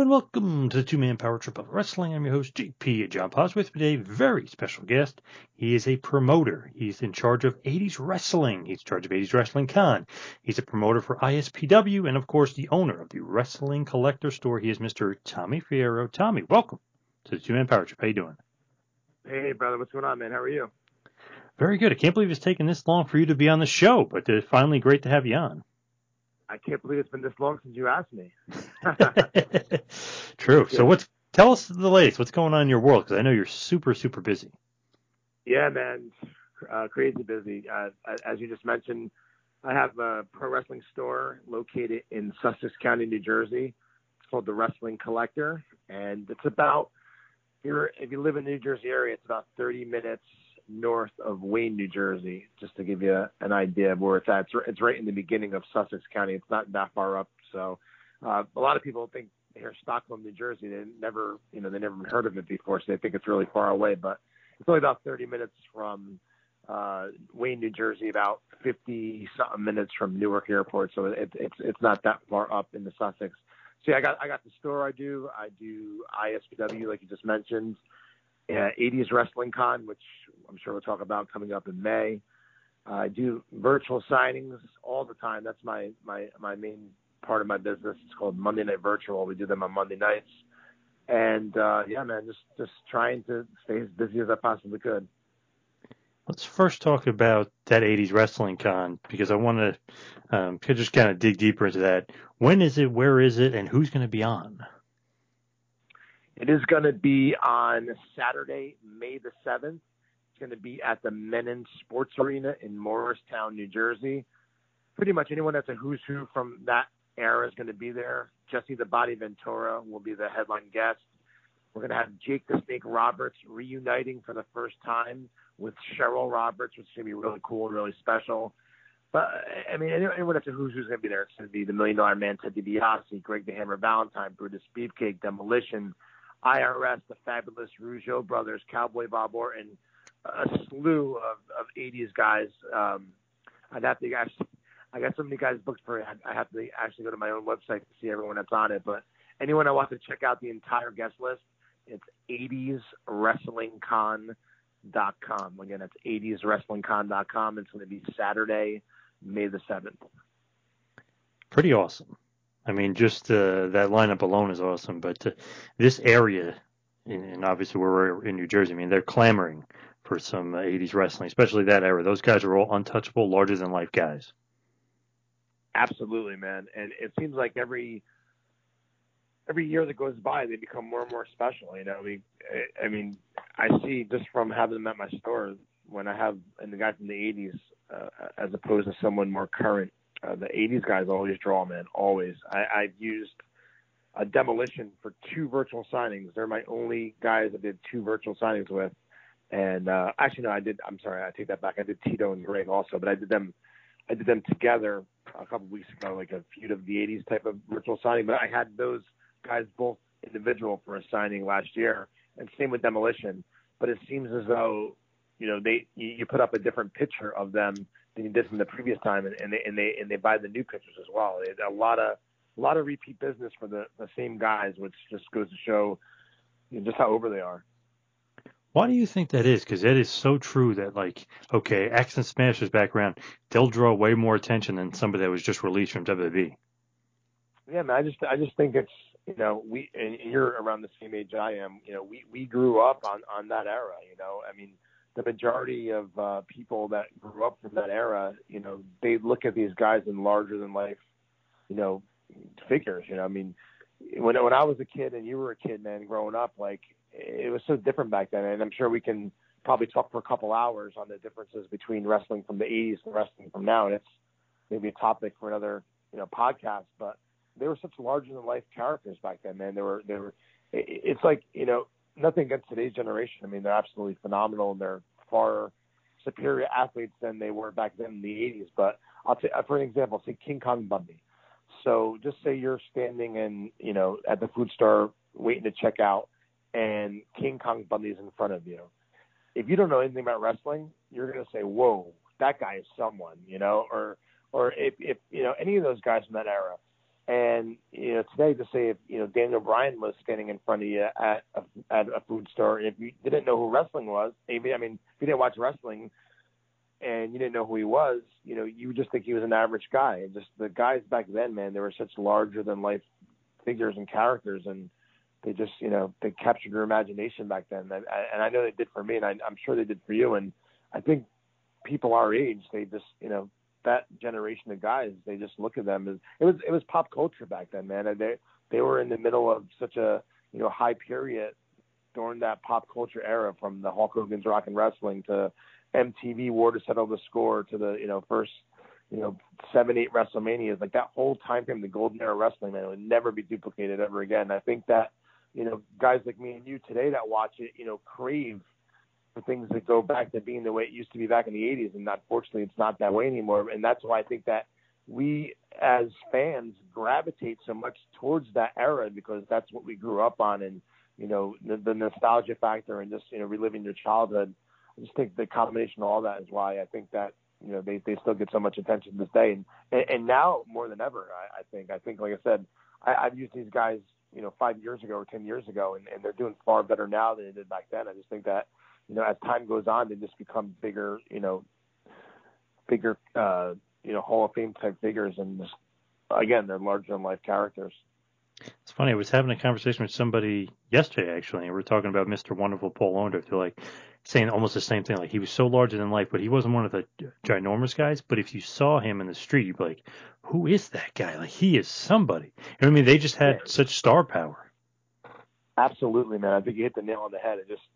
And welcome to the Two Man Power Trip of Wrestling. I'm your host, JP John Paz, with today, very special guest. He is a promoter. He's in charge of 80s Wrestling. He's in charge of 80s Wrestling Con. He's a promoter for ISPW, and of course, the owner of the Wrestling Collector Store. He is Mr. Tommy Fierro. Tommy, welcome to the Two Man Power Trip. How you doing? Hey, brother. What's going on, man? How are you? Very good. I can't believe it's taken this long for you to be on the show, but it's finally great to have you on. I can't believe it's been this long since you asked me. True. So what's tell us the latest? What's going on in your world? Because I know you're super super busy. Yeah, man, uh, crazy busy. Uh, as you just mentioned, I have a pro wrestling store located in Sussex County, New Jersey. It's called the Wrestling Collector, and it's about if you live in the New Jersey area, it's about 30 minutes north of Wayne, New Jersey, just to give you an idea of where it's at. It's, right in the beginning of Sussex County. It's not that far up. So uh, a lot of people think here Stockholm, New Jersey. They never, you know, they never heard of it before, so they think it's really far away. But it's only about 30 minutes from uh, Wayne, New Jersey, about 50 something minutes from Newark Airport. So it, it's it's not that far up in the Sussex. See, I got I got the store I do. I do ISPW, like you just mentioned uh, 80s Wrestling Con, which I'm sure we'll talk about coming up in May. Uh, I do virtual signings all the time. That's my, my, my main part of my business. It's called Monday Night Virtual. We do them on Monday nights. And uh, yeah, man, just just trying to stay as busy as I possibly could. Let's first talk about that 80s Wrestling Con because I want to um, just kind of dig deeper into that. When is it? Where is it? And who's going to be on? It is going to be on Saturday, May the 7th. It's going to be at the Mennen Sports Arena in Morristown, New Jersey. Pretty much anyone that's a who's who from that era is going to be there. Jesse the Body Ventura will be the headline guest. We're going to have Jake the Snake Roberts reuniting for the first time with Cheryl Roberts, which is going to be really cool and really special. But I mean, anyone that's a who's who's going to be there. It's going to be the Million Dollar Man, Ted DiBiase, Greg the Hammer Valentine, Brutus Beefcake, Demolition, IRS, the fabulous Rougeau brothers, Cowboy Bob Orton, a slew of, of 80s guys. Um, I'd have to actually, I got so many guys booked for it. I have to actually go to my own website to see everyone that's on it. But anyone that wants to check out the entire guest list, it's 80swrestlingcon.com. Again, it's 80swrestlingcon.com. It's going to be Saturday, May the 7th. Pretty awesome. I mean, just uh, that lineup alone is awesome. But uh, this area, and obviously we're in New Jersey, I mean, they're clamoring for some uh, 80s wrestling, especially that era. Those guys are all untouchable, larger than life guys. Absolutely, man. And it seems like every every year that goes by, they become more and more special. You know, I mean, I mean, I see just from having them at my store, when I have and the guy from the '80s uh, as opposed to someone more current. Uh, the '80s guys always draw, man. Always. I, I've used a demolition for two virtual signings. They're my only guys I did two virtual signings with. And uh, actually, no, I did. I'm sorry, I take that back. I did Tito and Greg also, but I did them. I did them together a couple of weeks ago, like a feud of the '80s type of virtual signing. But I had those guys both individual for a signing last year, and same with Demolition. But it seems as though you know they you put up a different picture of them you did from the previous time, and, and they and they and they buy the new pictures as well. It, a lot of a lot of repeat business for the the same guys, which just goes to show you know, just how over they are. Why do you think that is? Because that is so true that like, okay, Ax and Smash's background, they'll draw way more attention than somebody that was just released from WWE. Yeah, man. I just I just think it's you know we and you're around the same age I am. You know, we we grew up on on that era. You know, I mean, the majority of uh, people that grew up from that era, you know, they look at these guys in larger than life, you know, figures. You know, I mean, when when I was a kid and you were a kid, man, growing up, like it was so different back then, and I'm sure we can probably talk for a couple hours on the differences between wrestling from the 80s and wrestling from now, and it's maybe a topic for another you know podcast. But they were such larger than life characters back then, man. They were they were. It's like you know nothing against today's generation. I mean, they're absolutely phenomenal and they're far superior athletes than they were back then in the 80s. But I'll take uh, for an example, say King Kong Bundy. So just say you're standing in, you know, at the food store waiting to check out, and King Kong Bundy's in front of you. If you don't know anything about wrestling, you're gonna say, "Whoa, that guy is someone," you know, or or if if you know any of those guys from that era. And you know, today to say if you know Daniel Bryan was standing in front of you at a, at a food store, if you didn't know who wrestling was, maybe I mean, if you didn't watch wrestling and you didn't know who he was, you know, you would just think he was an average guy. And just the guys back then, man, they were such larger than life figures and characters, and they just you know they captured your imagination back then. And, and I know they did for me, and I, I'm sure they did for you. And I think people our age, they just you know that generation of guys, they just look at them as it was it was pop culture back then, man. And they they were in the middle of such a you know high period during that pop culture era, from the Hulk Hogan's Rock and Wrestling to MTV War to Settle the Score to the you know first you know seven eight WrestleManias, like that whole time frame, the golden era wrestling, man, it would never be duplicated ever again. I think that you know guys like me and you today that watch it, you know, crave for things that go back to being the way it used to be back in the 80s, and unfortunately, it's not that way anymore. And that's why I think that we as fans gravitate so much towards that era because that's what we grew up on, and you know the, the nostalgia factor and just you know reliving your childhood. I just think the combination of all that is why I think that you know they they still get so much attention to this day, and and, and now more than ever, I, I think I think like I said, I, I've used these guys you know five years ago or ten years ago, and, and they're doing far better now than they did back then. I just think that you know, as time goes on, they just become bigger, you know, bigger, uh, you know, Hall of Fame type figures, and just, again, they're larger than life characters. It's funny. I was having a conversation with somebody yesterday, actually, and we are talking about Mr. Wonderful Paul Orndorff. They're like saying almost the same thing. Like he was so larger than life, but he wasn't one of the ginormous guys. But if you saw him in the street, you'd be like, "Who is that guy? Like he is somebody." I mean, they just had such star power. Absolutely, man. I think you hit the nail on the head. It just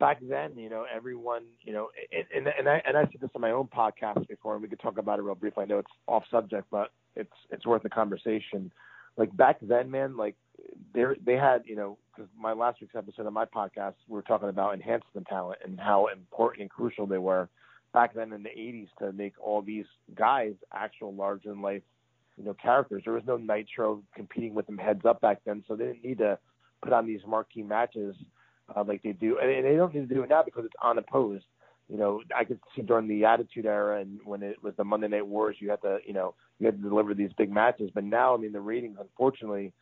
back then, you know, everyone, you know, and and I and I said this on my own podcast before, and we could talk about it real briefly. I know it's off subject, but it's it's worth a conversation. Like back then, man, like they they had, you know, because my last week's episode of my podcast, we were talking about enhancement talent and how important and crucial they were back then in the '80s to make all these guys actual larger than life, you know, characters. There was no Nitro competing with them heads up back then, so they didn't need to put on these marquee matches uh, like they do, and, and they don't need to do it now because it's unopposed. You know, I could see during the Attitude Era and when it was the Monday Night Wars, you had to, you know, you had to deliver these big matches. But now, I mean, the ratings, unfortunately,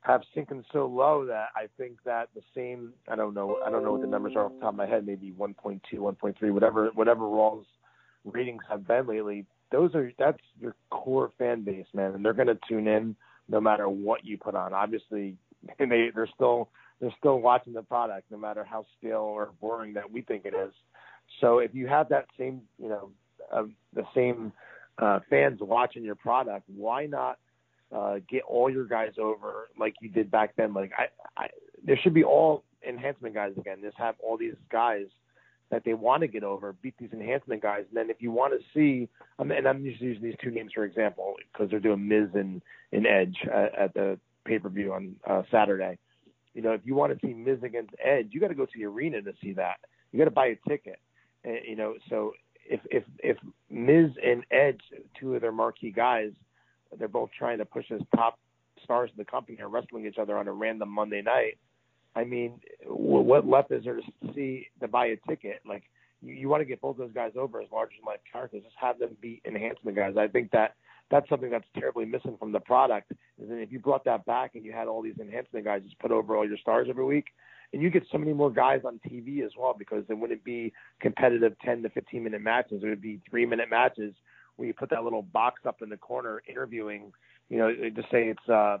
have sinking so low that I think that the same, I don't know, I don't know what the numbers are off the top of my head, maybe 1.2, 1.3, whatever, whatever Raw's ratings have been lately. Those are that's your core fan base, man, and they're going to tune in no matter what you put on. Obviously, they they're still they're still watching the product, no matter how stale or boring that we think it is. So if you have that same, you know, uh, the same uh, fans watching your product, why not uh, get all your guys over like you did back then? Like I, I, there should be all enhancement guys again. Just have all these guys that they want to get over, beat these enhancement guys. And then if you want to see, and I'm just using these two names for example because they're doing Miz and, and Edge at, at the pay per view on uh, Saturday. You know, if you want to see Miz against Edge, you got to go to the arena to see that. You got to buy a ticket. And, you know, so if if if Miz and Edge, two of their marquee guys, they're both trying to push as top stars of the company are wrestling each other on a random Monday night. I mean, what left is there to see to buy a ticket? Like you, you want to get both those guys over as large as life characters. Just have them be enhancement guys. I think that that's something that's terribly missing from the product. Is that if you brought that back and you had all these enhancement guys just put over all your stars every week, and you get so many more guys on TV as well because it wouldn't be competitive 10 to 15 minute matches. It would be three minute matches where you put that little box up in the corner interviewing. You know, just say it's uh,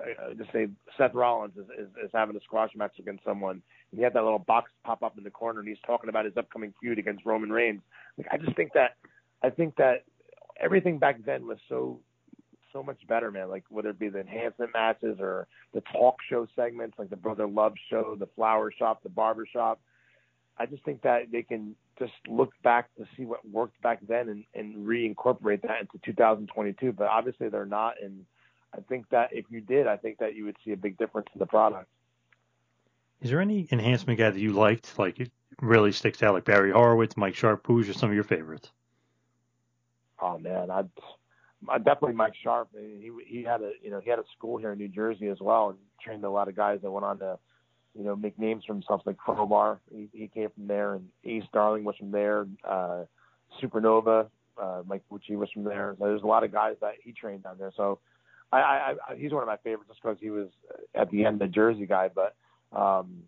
uh, just say Seth Rollins is, is, is having a squash match against someone, and you have that little box pop up in the corner, and he's talking about his upcoming feud against Roman Reigns. Like, I just think that I think that everything back then was so so much better, man. Like whether it be the enhancement matches or the talk show segments, like the Brother Love show, the flower shop, the barber shop. I just think that they can just look back to see what worked back then and, and reincorporate that into 2022. But obviously they're not, and I think that if you did, I think that you would see a big difference in the product. Is there any enhancement guy that you liked, like it really sticks out, like Barry Horowitz, Mike Sharpe? Who's are some of your favorites? Oh man, I'd, I'd definitely Mike Sharpe. He he had a you know he had a school here in New Jersey as well, and trained a lot of guys that went on to you know make names for himself, like Crowbar. He, he came from there, and Ace Darling was from there. Uh, Supernova, uh, Mike Bucci was from there. So there's a lot of guys that he trained down there. So I, I, I he's one of my favorites just because he was at the end the Jersey guy. But um,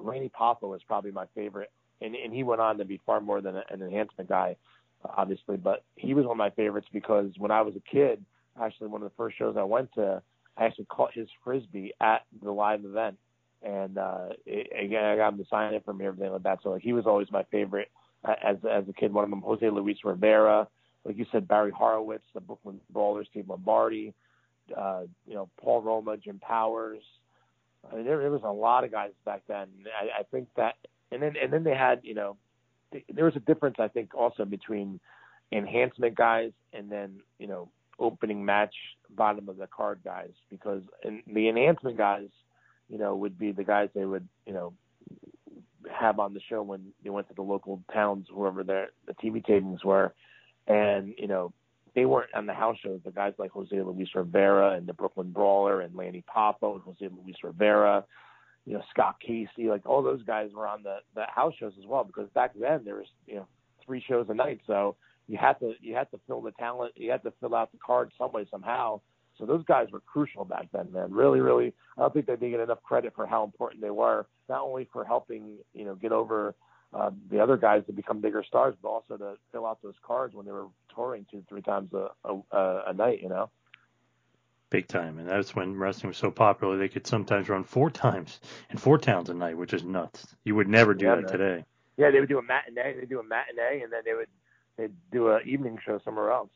Lanny Poffo was probably my favorite, and and he went on to be far more than an enhancement guy, obviously. But he was one of my favorites because when I was a kid, actually one of the first shows I went to, I actually caught his frisbee at the live event, and uh, it, again I got him to sign it for me, everything like that. So like, he was always my favorite as as a kid. One of them, Jose Luis Rivera, like you said, Barry Horowitz, the Brooklyn Brawlers, Steve Lombardi uh, you know, Paul Roma, Jim Powers. I mean, there, there was a lot of guys back then. I, I think that, and then and then they had, you know, there was a difference. I think also between enhancement guys and then you know opening match bottom of the card guys because the enhancement guys, you know, would be the guys they would you know have on the show when they went to the local towns, wherever their the TV tapings were, and you know they weren't on the house shows. The guys like Jose Luis Rivera and the Brooklyn Brawler and Lanny Poffo and Jose Luis Rivera, you know Scott Casey, like all those guys were on the the house shows as well. Because back then there was you know three shows a night, so you had to you had to fill the talent, you had to fill out the card some way somehow. So those guys were crucial back then, man. Really, really, I don't think they get enough credit for how important they were, not only for helping you know get over uh, the other guys to become bigger stars, but also to fill out those cards when they were touring two, three times a, a, a night, you know? Big time. And that's when wrestling was so popular, they could sometimes run four times in four towns a night, which is nuts. You would never do yeah, that man. today. Yeah, they would do a matinee, they'd do a matinee, and then they would they'd do an evening show somewhere else.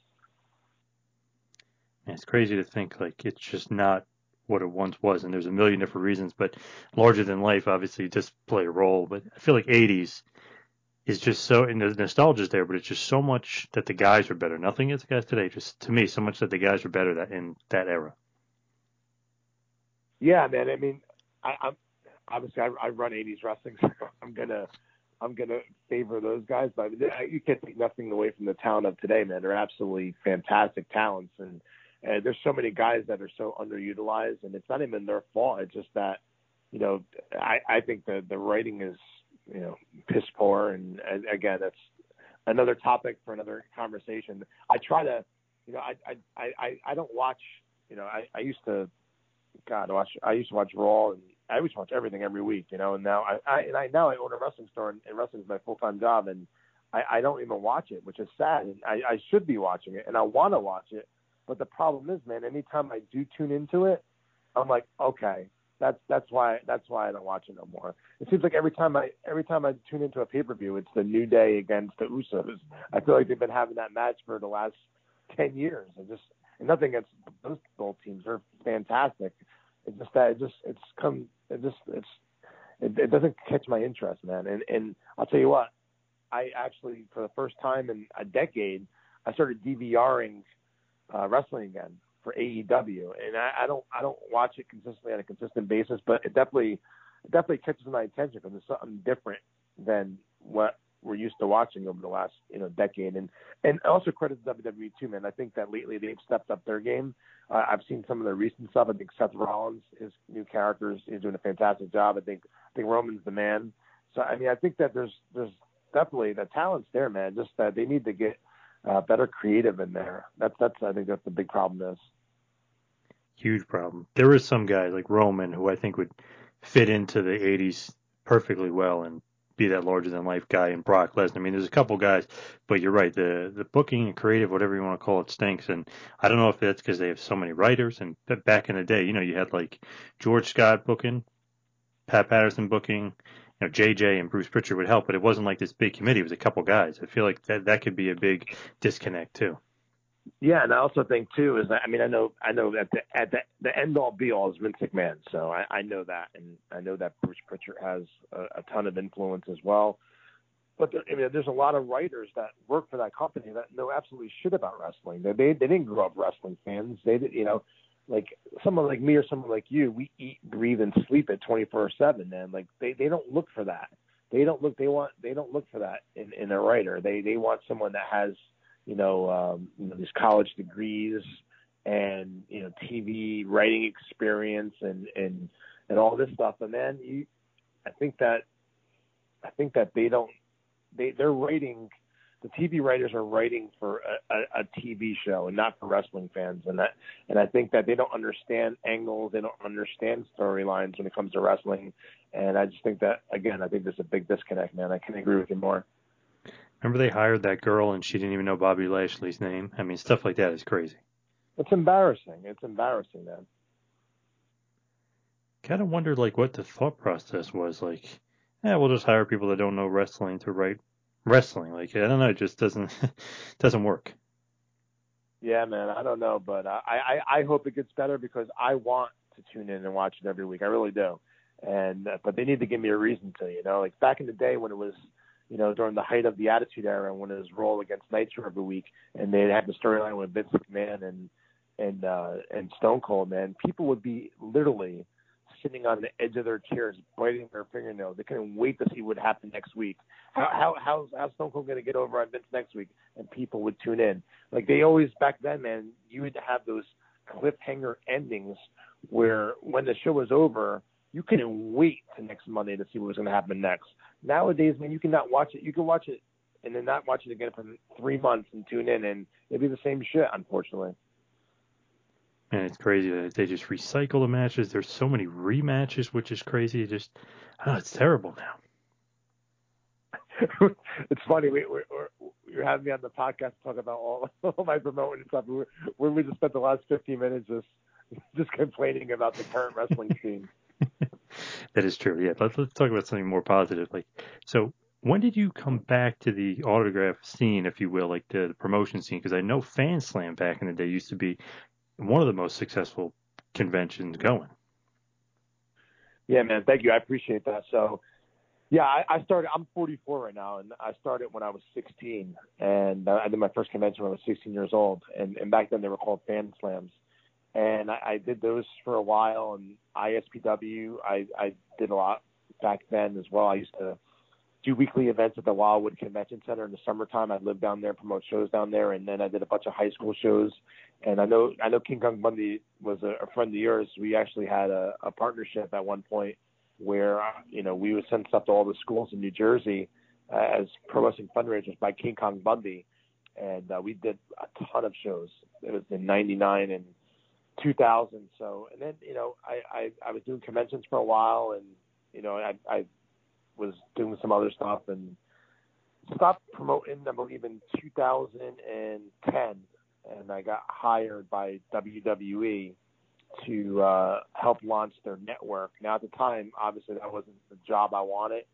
And it's crazy to think like it's just not what it once was, and there's a million different reasons, but larger than life obviously just play a role. But I feel like 80s is just so, and the nostalgia is there, but it's just so much that the guys were better. Nothing against the guys today, just to me, so much that the guys were better that in that era. Yeah, man. I mean, I, I'm obviously I, I run 80s wrestling, so I'm gonna I'm gonna favor those guys, but you can't take nothing away from the talent of today, man. They're absolutely fantastic talents, and and there's so many guys that are so underutilized, and it's not even their fault. It's just that, you know, I, I think the the writing is, you know, piss poor, and, and again, that's another topic for another conversation. I try to, you know, I I I, I don't watch, you know, I, I used to, God, watch. I used to watch Raw, and I used to watch everything every week, you know, and now I, I and I now I own a wrestling store, and, and wrestling is my full time job, and I, I don't even watch it, which is sad. And I, I should be watching it, and I want to watch it but the problem is, man, anytime I do tune into it, I'm like, okay, that's that's why that's why I don't watch it no more. It seems like every time I every time I tune into a pay per view, it's the New Day against the Usos. I feel like they've been having that match for the last ten years. I just and nothing against those both teams. They're fantastic. It's just that it just it's come it just it's it, it doesn't catch my interest, man. And and I'll tell you what, I actually for the first time in a decade, I started DVRing uh, wrestling again for AEW, and I, I don't I don't watch it consistently on a consistent basis, but it definitely it definitely catches my attention because it's something different than what we're used to watching over the last you know decade, and and also credit to WWE too, man. I think that lately they've stepped up their game. Uh, I've seen some of the recent stuff. I think Seth Rollins, his new characters, is doing a fantastic job. I think I think Roman's the man. So I mean, I think that there's there's definitely the talent's there, man. Just that they need to get uh, better creative in there. That's that's I think that's the big problem is. Huge problem. There is some guy like Roman who I think would fit into the 80s perfectly well and be that larger than life guy in Brock Lesnar. I mean, there's a couple guys, but you're right. The the booking and creative, whatever you want to call it, stinks. And I don't know if that's because they have so many writers. And back in the day, you know, you had like George Scott booking, Pat Patterson booking, you know, JJ and Bruce Pritchard would help, but it wasn't like this big committee. It was a couple guys. I feel like that that could be a big disconnect too. Yeah, and I also think too is that I mean I know I know that the at the the end all be all is Vince McMahon, so I, I know that, and I know that Bruce Pritchard has a, a ton of influence as well. But there, I mean, there's a lot of writers that work for that company that know absolutely shit about wrestling. They they, they didn't grow up wrestling fans. They did, you know, like someone like me or someone like you, we eat, breathe, and sleep at 24/7. Man, like they they don't look for that. They don't look. They want. They don't look for that in in a writer. They they want someone that has you know, um, you know, these college degrees and you know, TV writing experience and and and all this stuff. And then you, I think that, I think that they don't, they they're writing. The TV writers are writing for a, a, a TV show and not for wrestling fans, and that and I think that they don't understand angles, they don't understand storylines when it comes to wrestling, and I just think that again, I think there's a big disconnect, man. I can agree with you more. Remember they hired that girl and she didn't even know Bobby Lashley's name? I mean, stuff like that is crazy. It's embarrassing. It's embarrassing, man. Kind of wondered like what the thought process was. Like, yeah, we'll just hire people that don't know wrestling to write wrestling. Like, I don't know, it just doesn't doesn't work. Yeah, man, I don't know, but I, I I hope it gets better because I want to tune in and watch it every week. I really do. And uh, but they need to give me a reason to, you know, like back in the day when it was you know, during the height of the Attitude Era and when it was Raw against Nitro every week, and they had the storyline with Vince McMahon and and uh, and Stone Cold. Man, people would be literally sitting on the edge of their chairs, biting their fingernails. They couldn't wait to see what happened next week. How how how's, how's Stone Cold going to get over on Vince next week? And people would tune in. Like they always back then, man. You would have those cliffhanger endings where when the show was over, you couldn't wait to next Monday to see what was going to happen next. Nowadays, man, you cannot watch it. You can watch it and then not watch it again for three months and tune in, and it'd be the same shit, unfortunately. And it's crazy that they just recycle the matches. There's so many rematches, which is crazy. It just, oh, it's terrible now. it's funny. We, we're, we're, you're having me on the podcast to talk about all, all my promoting stuff. We, we, we just spent the last 15 minutes just just complaining about the current wrestling scene. that is true. Yeah, let's let's talk about something more positive. Like, so when did you come back to the autograph scene, if you will, like the, the promotion scene? Because I know Fan Slam back in the day used to be one of the most successful conventions going. Yeah, man. Thank you. I appreciate that. So, yeah, I, I started. I'm 44 right now, and I started when I was 16, and uh, I did my first convention when I was 16 years old. And, and back then they were called Fan Slams and I, I did those for a while. And ISPW, I, I did a lot back then as well. I used to do weekly events at the Wildwood Convention Center in the summertime. I'd live down there, promote shows down there, and then I did a bunch of high school shows. And I know I know King Kong Bundy was a, a friend of yours. We actually had a, a partnership at one point where you know we would send stuff to all the schools in New Jersey uh, as pro wrestling fundraisers by King Kong Bundy, and uh, we did a ton of shows. It was in '99 and 2000. So, and then, you know, I, I, I was doing conventions for a while and, you know, I, I was doing some other stuff and stopped promoting, I believe, in 2010. And I got hired by WWE to uh, help launch their network. Now, at the time, obviously, that wasn't the job I wanted.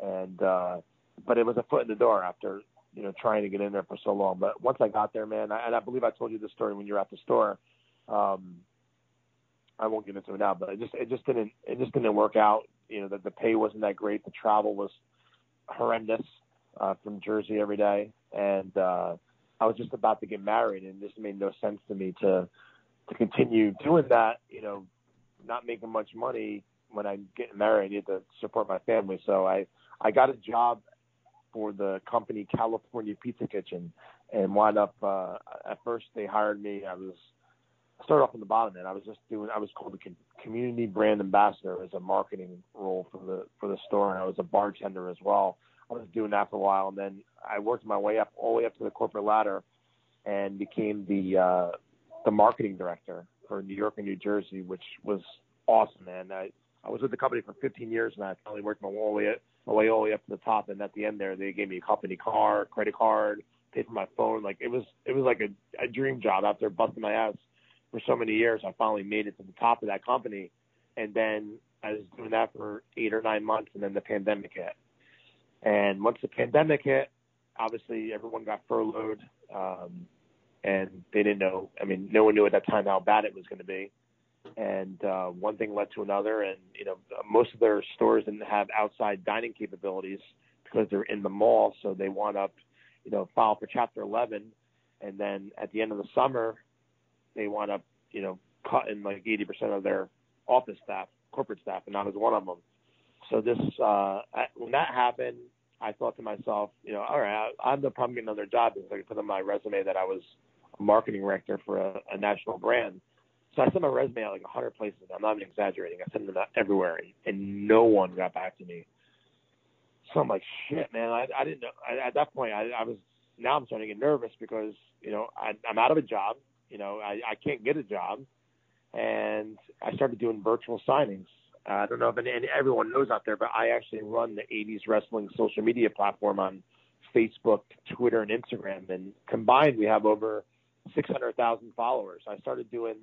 And, uh, but it was a foot in the door after, you know, trying to get in there for so long. But once I got there, man, I, and I believe I told you this story when you were at the store um, I won't get into it now, but it just it just didn't it just didn't work out. You know that the pay wasn't that great, the travel was horrendous uh, from Jersey every day, and uh, I was just about to get married, and this made no sense to me to to continue doing that. You know, not making much money when I'm getting married. I need to support my family, so I I got a job for the company California Pizza Kitchen, and wound up. Uh, at first, they hired me. I was I started off on the bottom end. I was just doing. I was called a community brand ambassador as a marketing role for the for the store, and I was a bartender as well. I was doing that for a while, and then I worked my way up all the way up to the corporate ladder, and became the uh, the marketing director for New York and New Jersey, which was awesome, man. I I was with the company for 15 years, and I finally worked my way my way all the way up to the top. And at the end there, they gave me a company car, credit card, paid for my phone. Like it was it was like a, a dream job after busting my ass for so many years. I finally made it to the top of that company, and then I was doing that for eight or nine months, and then the pandemic hit. And once the pandemic hit, obviously everyone got furloughed, um, and they didn't know. I mean, no one knew at that time how bad it was going to be. And uh, one thing led to another, and you know, most of their stores didn't have outside dining capabilities because they're in the mall, so they wound up, you know, file for Chapter 11, and then at the end of the summer, they wound up, you know, cutting like 80% of their office staff, corporate staff, and I was one of them. So this, uh, I, when that happened, I thought to myself, you know, all right, I, I'm the probably get another job because I could put on my resume that I was a marketing director for a, a national brand. So I sent my resume out like a hundred places. I'm not even exaggerating. I sent them out everywhere, and, and no one got back to me. So I'm like, shit, man. I, I didn't know. I, at that point, I, I was. Now I'm starting to get nervous because you know I, I'm out of a job. You know, I, I can't get a job, and I started doing virtual signings. Uh, I don't know if any, everyone knows out there, but I actually run the 80s wrestling social media platform on Facebook, Twitter, and Instagram, and combined we have over 600,000 followers. I started doing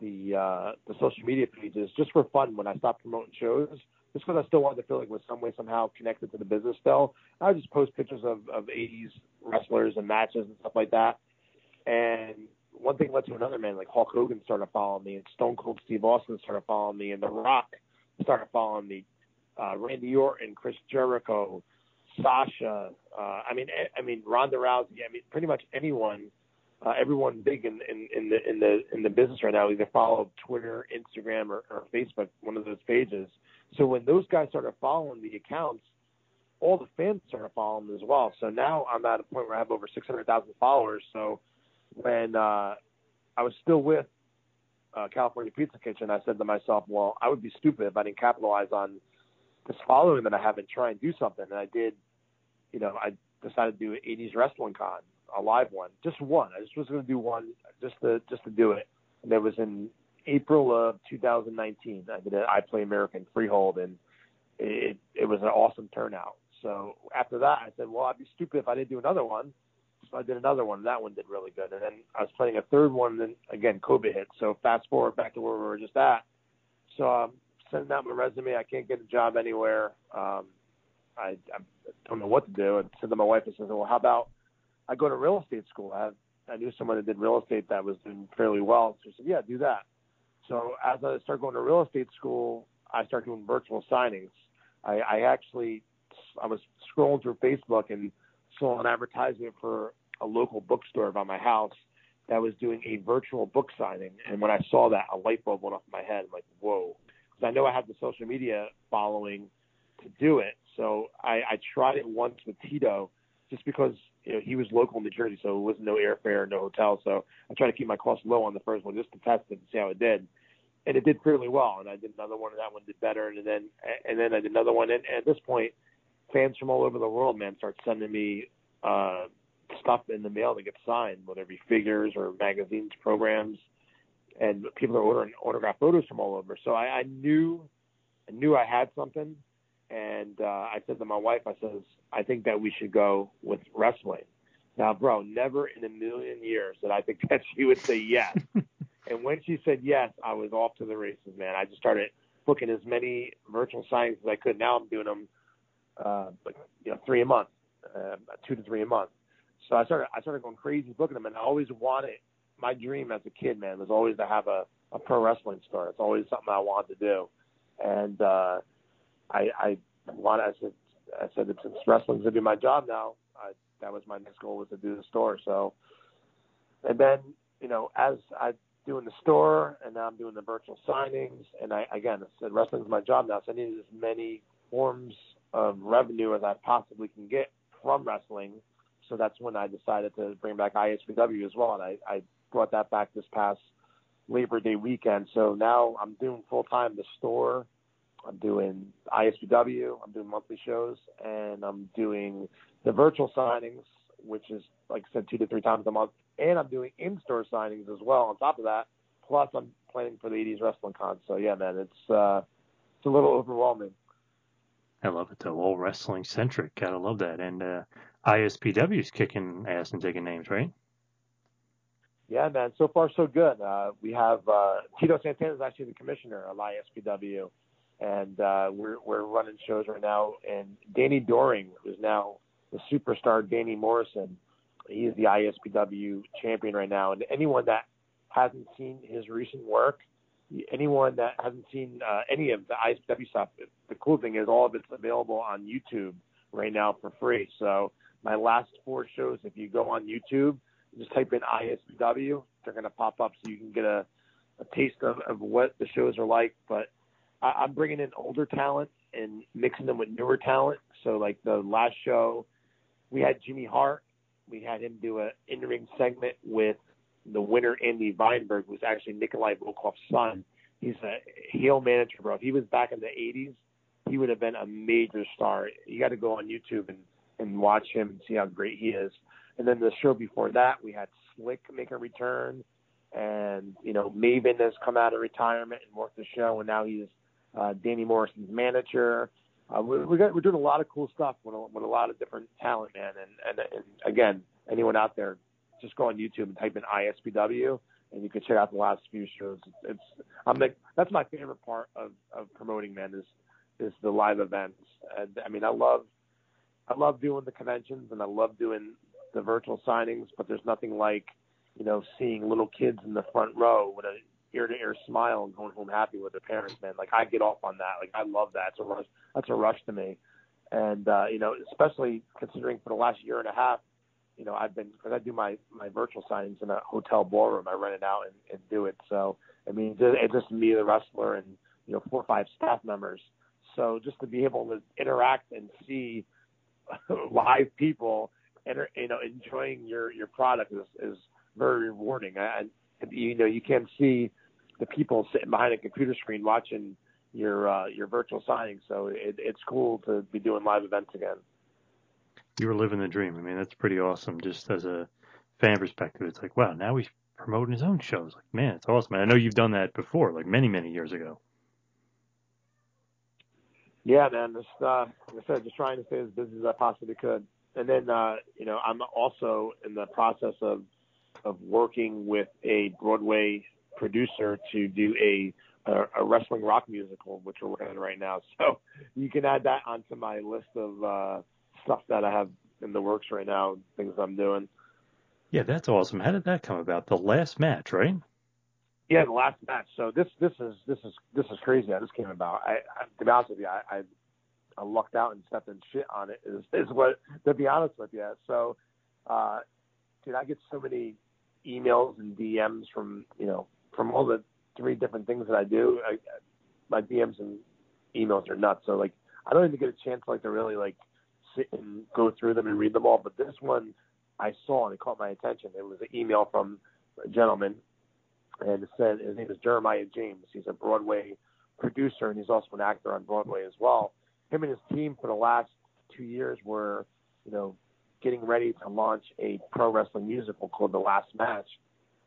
the uh, the social media pages just for fun when I stopped promoting shows, just because I still wanted to feel like it was some way somehow connected to the business still. I would just post pictures of, of 80s wrestlers and matches and stuff like that. And one thing led to another, man. Like Hulk Hogan started following me, and Stone Cold Steve Austin started following me, and The Rock started following me. Uh, Randy Orton, Chris Jericho, Sasha. Uh, I mean, I, mean Ronda Rousey. I mean, pretty much anyone, uh, everyone big in, in, in the in the in the business right now either follow Twitter, Instagram, or, or Facebook, one of those pages. So when those guys started following the accounts, all the fans started following them as well. So now I'm at a point where I have over 600,000 followers. So when uh, I was still with uh, California Pizza Kitchen, I said to myself, well, I would be stupid if I didn't capitalize on this following that I have and try and do something. And I did, you know, I decided to do an 80s Wrestling Con, a live one, just one. I just was going to do one just to just to do it. And it was in April of 2019. I did an I Play American Freehold, and it it was an awesome turnout. So after that, I said, well, I'd be stupid if I didn't do another one. So I did another one. That one did really good. And then I was planning a third one. And then again, COVID hit. So fast forward back to where we were just at. So I'm sending out my resume. I can't get a job anywhere. Um, I, I don't know what to do. And said to my wife, I said, well, how about I go to real estate school? I, I knew someone that did real estate that was doing fairly well. So she said, yeah, do that. So as I started going to real estate school, I started doing virtual signings. I, I actually, I was scrolling through Facebook and saw an advertisement for a local bookstore by my house that was doing a virtual book signing. And when I saw that, a light bulb went off in my head. I'm like, whoa. Because I know I have the social media following to do it. So I, I tried it once with Tito just because you know he was local in New Jersey, so it wasn't no airfare, no hotel. So I tried to keep my costs low on the first one just to test it and see how it did. And it did fairly well. And I did another one, and that one did better. And then and then I did another one. And, and at this point, fans from all over the world, man, start sending me uh, stuff in the mail to get signed, whether it be figures or magazines, programs, and people are ordering autograph photos from all over. So I, I knew, I knew I had something, and uh, I said to my wife, I says, I think that we should go with wrestling. Now, bro, never in a million years did I think that she would say yes. and when she said yes, I was off to the races, man. I just started booking as many virtual signings as I could. Now I'm doing them, uh, like, you know, three a month, uh, two to three a month. So I started I started going crazy booking them, and I always wanted my dream as a kid, man, was always to have a, a pro wrestling store. It's always something I wanted to do, and uh, I I want I said I said since wrestling's gonna be my job now, I, that was my next goal was to do the store. So, and then you know as I doing the store and now I'm doing the virtual signings and I again I said wrestling's my job now, so I needed as many forms of revenue as I possibly can get from wrestling. So that's when I decided to bring back ISPW as well, and I, I brought that back this past Labor Day weekend. So now I'm doing full time the store. I'm doing ISPW. I'm doing monthly shows, and I'm doing the virtual signings, which is like I said, two to three times a month, and I'm doing in-store signings as well. On top of that, plus I'm planning for the 80s Wrestling Con. So yeah, man, it's uh, it's a little overwhelming. I love it though. All wrestling centric. Gotta love that. And uh, ISPW's kicking ass and taking names, right? Yeah, man. So far, so good. Uh, we have uh, Tito Santana is actually the commissioner of ISPW, and uh, we're we're running shows right now. And Danny Doring is now the superstar. Danny Morrison, he is the ISPW champion right now. And anyone that hasn't seen his recent work, anyone that hasn't seen uh, any of the ISPW stuff, the cool thing is all of it's available on YouTube right now for free. So my last four shows, if you go on YouTube just type in ISW, They're going to pop up so you can get a, a taste of, of what the shows are like. But I, I'm bringing in older talent and mixing them with newer talent. So like the last show, we had Jimmy Hart. We had him do an in-ring segment with the winner Andy Weinberg, who's actually Nikolai Volkov's son. He's a heel manager, bro. If he was back in the '80s, he would have been a major star. You got to go on YouTube and and watch him and see how great he is. And then the show before that, we had Slick make a return, and you know Maven has come out of retirement and worked the show, and now he's uh, Danny Morrison's manager. Uh, we, we got, we're doing a lot of cool stuff with a, with a lot of different talent, man. And, and, and again, anyone out there, just go on YouTube and type in ISPW, and you can check out the last few shows. It's, I'm like that's my favorite part of, of promoting, man. Is is the live events. And I mean, I love I love doing the conventions, and I love doing the virtual signings, but there's nothing like, you know, seeing little kids in the front row with a ear to ear smile and going home happy with their parents, man. Like I get off on that. Like I love that. It's a rush. That's a rush to me. And uh, you know, especially considering for the last year and a half, you know, I've been because I do my my virtual signings in a hotel ballroom. I rent it out and, and do it. So I mean, it's just me, the wrestler, and you know, four or five staff members. So just to be able to interact and see live people and you know enjoying your your product is is very rewarding. And you know you can see the people sitting behind a computer screen watching your uh, your virtual signing. So it, it's cool to be doing live events again. You were living the dream. I mean, that's pretty awesome. Just as a fan perspective, it's like, wow, now he's promoting his own shows. Like, man, it's awesome. And I know you've done that before, like many, many years ago. Yeah, man. Just uh, like I said, just trying to stay as busy as I possibly could and then uh, you know I'm also in the process of of working with a Broadway producer to do a a, a wrestling rock musical, which we're working on right now. So you can add that onto my list of uh, stuff that I have in the works right now, things I'm doing. Yeah, that's awesome. How did that come about? The last match, right? Yeah, the last match. So this this is this is this is crazy how this came about. I, I to be honest with you, I, I I lucked out and stepped in shit on it. Is is what to be honest with you. So, uh, dude, I get so many emails and DMs from you know from all the three different things that I do. I, my DMs and emails are nuts. So like, I don't even get a chance like to really like sit and go through them and read them all. But this one I saw and it caught my attention. It was an email from a gentleman, and it said his name is Jeremiah James. He's a Broadway producer and he's also an actor on Broadway as well him and his team for the last two years were, you know, getting ready to launch a pro wrestling musical called The Last Match.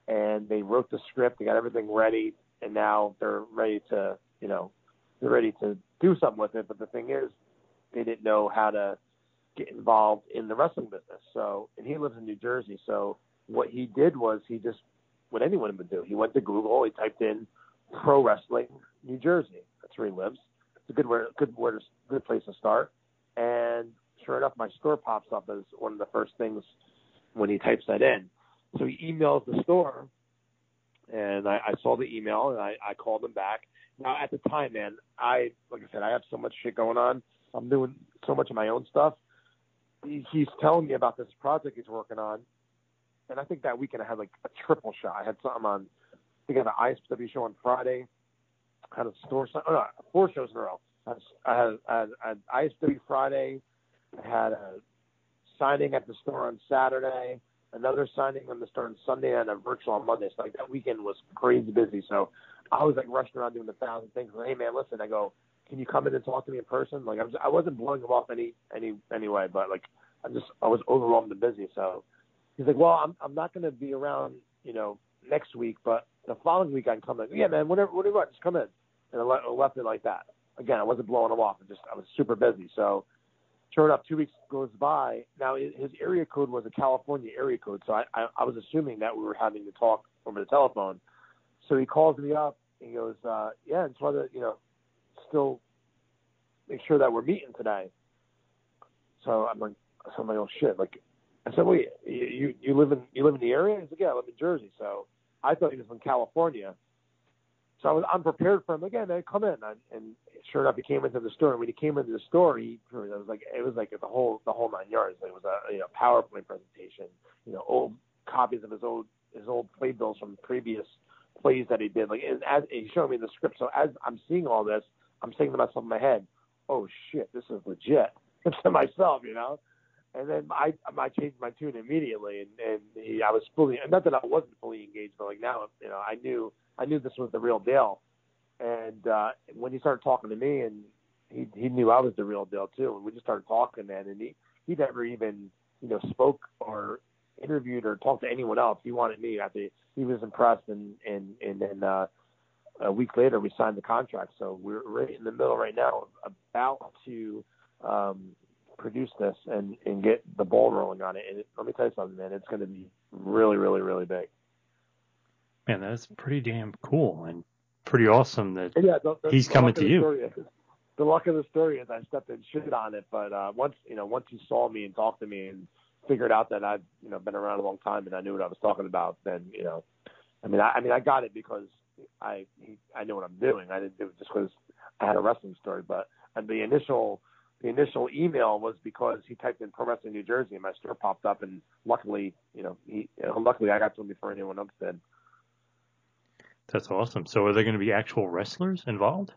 And they wrote the script, they got everything ready, and now they're ready to, you know, they're ready to do something with it. But the thing is, they didn't know how to get involved in the wrestling business. So, and he lives in New Jersey. So, what he did was he just, what anyone would do, he went to Google, he typed in pro wrestling New Jersey. That's where he lives it's a good where good where good place to start. And sure enough, my store pops up as one of the first things when he types that in. So he emails the store, and I, I saw the email and I, I called him back, Now at the time, man, I like I said, I have so much shit going on. I'm doing so much of my own stuff. He, he's telling me about this project he's working on, and I think that weekend I had like a triple shot. I had something on. I think I had an ISW show on Friday. I had a store. Oh, no, four shows in a row. I had, I had, I had, had ISW Friday. I had a signing at the store on Saturday another signing on the store on Sunday and a virtual on Monday. So like that weekend was crazy busy. So I was like rushing around doing a thousand things. Like, hey man, listen, I go, can you come in and talk to me in person? Like I was, I wasn't blowing him off any any anyway, but like I just I was overwhelmed and busy. So he's like, well, I'm I'm not going to be around, you know, next week, but the following week I can come in. Yeah, man, whatever, whatever just come in. And I, left it like that. Again, I wasn't blowing him off. I just I was super busy. So sure enough, two weeks goes by. Now his area code was a California area code, so I, I, I was assuming that we were having to talk over the telephone. So he calls me up and he goes, uh, "Yeah, just wanted to, you know, still make sure that we're meeting today." So I'm like, so I'm like, "Oh shit!" Like I said, "Wait, you you live in you live in the area?" He's like, "Yeah, I live in Jersey." So I thought he was from California. So I was unprepared for him. Again, man, come in, and, and sure enough, he came into the store. And when he came into the store, he it was like it was like the whole the whole nine yards. It was a you know PowerPoint presentation, you know, old copies of his old his old playbills from previous plays that he did. Like and as he showed me the script, so as I'm seeing all this, I'm saying to myself in my head, "Oh shit, this is legit." to myself, you know. And then I I changed my tune immediately, and and he, I was fully not that I wasn't fully engaged, but like now you know I knew I knew this was the real deal. And uh, when he started talking to me, and he he knew I was the real deal too, and we just started talking, man. And he he never even you know spoke or interviewed or talked to anyone else. He wanted me. After he was impressed, and and and then uh, a week later we signed the contract. So we're right in the middle right now, about to um, produce this and and get the ball rolling on it. And it, let me tell you something, man. It's going to be really, really, really big. Man, that's pretty damn cool and pretty awesome that yeah, the, the, he's the coming to you. Is, the luck of the story is I stepped in shit on it, but uh, once you know, once he saw me and talked to me and figured out that I've you know been around a long time and I knew what I was talking about, then you know, I mean, I, I mean, I got it because I he, I know what I'm doing. I didn't do it just because I had a wrestling story, but and the initial the initial email was because he typed in Pro Wrestling New Jersey and my store popped up, and luckily, you know, he, you know, luckily I got to him before anyone else did. That's awesome. So are there going to be actual wrestlers involved?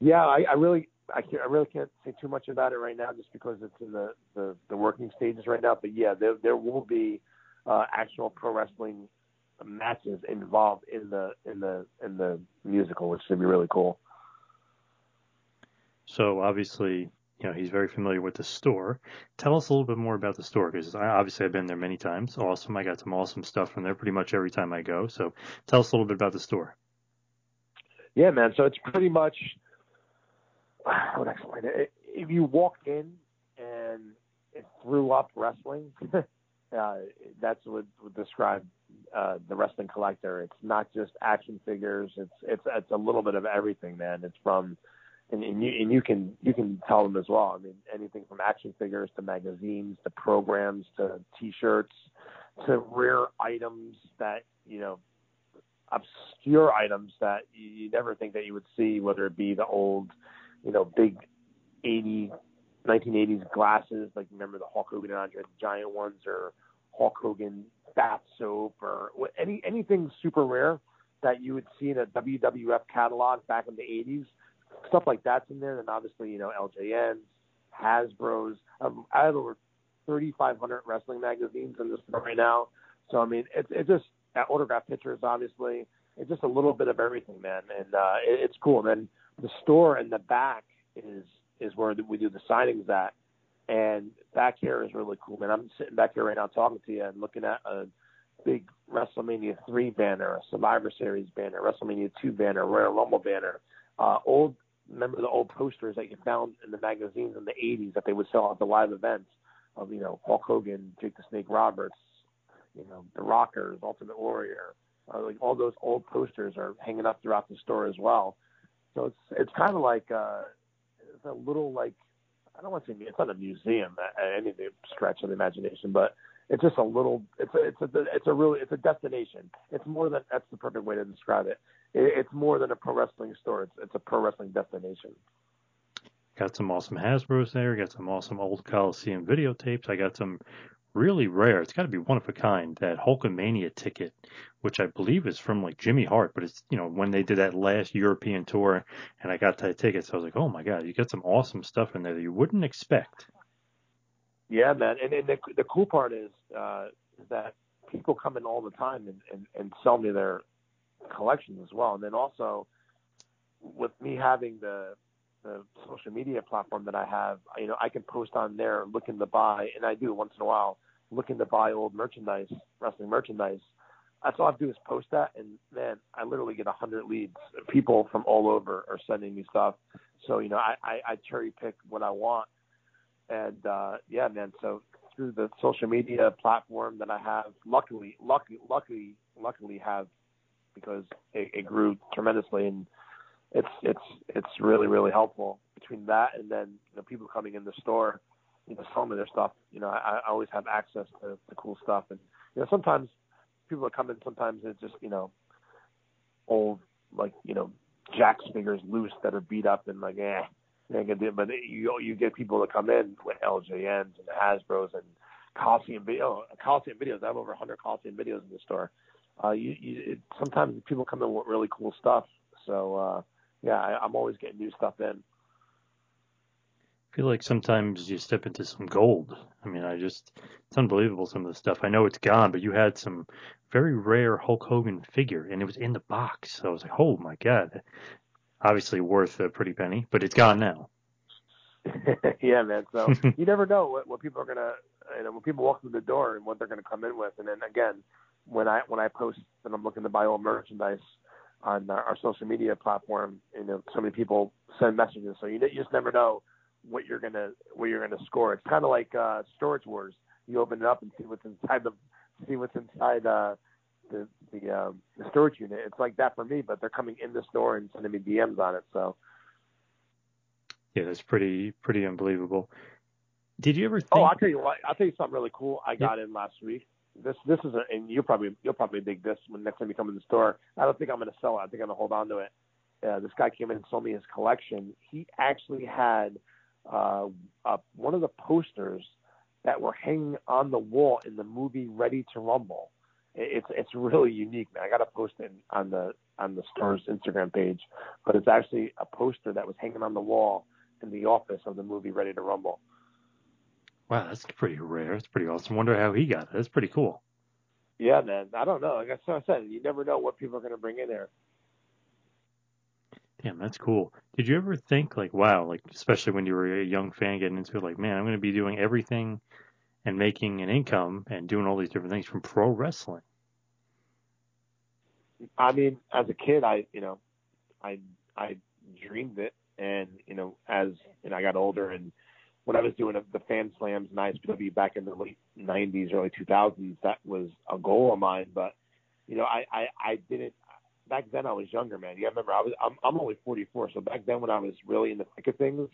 Yeah, I, I really, I, can't, I really can't say too much about it right now, just because it's in the the, the working stages right now. But yeah, there there will be uh, actual pro wrestling matches involved in the in the in the musical, which should be really cool. So obviously, you know, he's very familiar with the store. Tell us a little bit more about the store because I, obviously I've been there many times. Awesome. I got some awesome stuff from there pretty much every time I go. So tell us a little bit about the store. Yeah, man. So it's pretty much, how would I explain it? If you walked in and it threw up wrestling, uh, that's what would describe uh, the wrestling collector. It's not just action figures. It's, it's, it's a little bit of everything, man. It's from, and, and you and you can you can tell them as well. I mean, anything from action figures to magazines to programs to T-shirts to rare items that you know obscure items that you, you never think that you would see, whether it be the old, you know, big 80, 1980s glasses, like remember the Hulk Hogan and Andre the Giant ones, or Hulk Hogan bath soap, or any anything super rare that you would see in a WWF catalog back in the 80s stuff like that's in there. And obviously, you know, LJNs, Hasbro's. Um, I have over 3,500 wrestling magazines in this right now. So I mean, it's it's just uh, autograph pictures, obviously. It's just a little bit of everything, man, and uh, it, it's cool. And then the store in the back is is where we do the signings at, and back here is really cool, man. I'm sitting back here right now talking to you and looking at a big WrestleMania three banner, a Survivor Series banner, WrestleMania two banner, Royal Rumble banner, uh, old remember the old posters that you found in the magazines in the 80s that they would sell at the live events of you know Hulk Hogan, Jake the Snake Roberts, you know the Rockers, Ultimate Warrior, uh, like all those old posters are hanging up throughout the store as well. So it's it's kind of like uh, it's a little like I don't want to say it's not a museum at any stretch of the imagination, but it's just a little. It's a it's a it's a really it's a destination. It's more than that's the perfect way to describe it. it it's more than a pro wrestling store. It's it's a pro wrestling destination. Got some awesome Hasbro's there. Got some awesome old Coliseum videotapes. I got some really rare. It's got to be one of a kind. That Hulkamania ticket, which I believe is from like Jimmy Hart, but it's you know when they did that last European tour, and I got that ticket, so I was like, oh my god, you got some awesome stuff in there that you wouldn't expect. Yeah, man, and, and the the cool part is uh, is that people come in all the time and, and and sell me their collections as well, and then also with me having the the social media platform that I have, you know, I can post on there looking to buy, and I do once in a while, looking to buy old merchandise, wrestling merchandise. That's all I have to do is post that, and man, I literally get a hundred leads. People from all over are sending me stuff. So you know, I, I, I cherry pick what I want, and uh, yeah, man. So through the social media platform that I have, luckily, lucky, luckily, luckily have because it, it grew tremendously and it's it's it's really really helpful between that and then you know people coming in the store, you know, selling me their stuff. You know, I, I always have access to the cool stuff, and you know sometimes people come in sometimes it's just you know old like you know Jakks figures loose that are beat up and like eh. But you you get people that come in with LJNs and Hasbro's and Coliseum video, Coliseum videos. I have over 100 Coliseum videos in the store. Uh, you, you it, sometimes people come in with really cool stuff. So uh, yeah, I, I'm always getting new stuff in. I feel like sometimes you step into some gold. I mean, I just, it's unbelievable some of the stuff. I know it's gone, but you had some very rare Hulk Hogan figure and it was in the box. So I was like, oh my God. Obviously worth a pretty penny, but it's gone now. yeah, man. So you never know what, what people are going to, you know, when people walk through the door and what they're going to come in with. And then again, when I, when I post that I'm looking to buy old merchandise, on our social media platform. You know, so many people send messages, so you, you just never know what you're gonna what you're gonna score. It's kind of like uh, Storage Wars. You open it up and see what's inside the see what's inside uh, the the, um, the storage unit. It's like that for me, but they're coming in the store and sending me DMs on it. So yeah, that's pretty pretty unbelievable. Did you ever think? Oh, I'll tell you what. I'll tell you something really cool. I got in last week this this is a, and you'll probably you'll probably dig this when next time you come in the store. I don't think I'm going to sell it. I think I'm going to hold on to it. Uh, this guy came in and sold me his collection. He actually had uh, uh, one of the posters that were hanging on the wall in the movie Ready to Rumble. It's it's really unique, man. I got to post it on the on the store's Instagram page, but it's actually a poster that was hanging on the wall in the office of the movie Ready to Rumble. Wow, that's pretty rare. That's pretty awesome. Wonder how he got it. That's pretty cool. Yeah, man. I don't know. Like I said, you never know what people are going to bring in there. Damn, that's cool. Did you ever think like, wow, like especially when you were a young fan getting into it, like, man, I'm going to be doing everything and making an income and doing all these different things from pro wrestling? I mean, as a kid, I, you know, I, I dreamed it, and you know, as and I got older and when I was doing the fan slams and ISPW back in the late 90s, early 2000s, that was a goal of mine. But, you know, I, I, I didn't, back then I was younger, man. You remember I was, I'm, I'm only 44. So back then when I was really in the thick of things,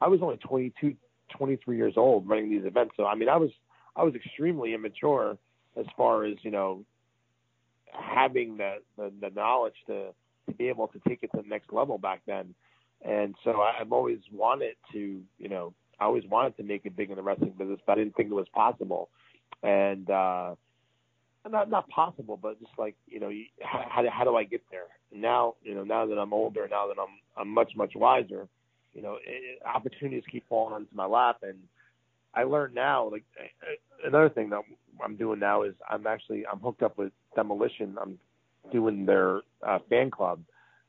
I was only 22, 23 years old running these events. So, I mean, I was, I was extremely immature as far as, you know, having the, the, the knowledge to, to be able to take it to the next level back then. And so I, I've always wanted to, you know, I always wanted to make it big in the wrestling business, but I didn't think it was possible. And uh, not not possible, but just like you know, how how do I get there? Now you know, now that I'm older, now that I'm I'm much much wiser, you know, it, opportunities keep falling onto my lap, and I learned now. Like another thing that I'm doing now is I'm actually I'm hooked up with Demolition. I'm doing their uh, fan club,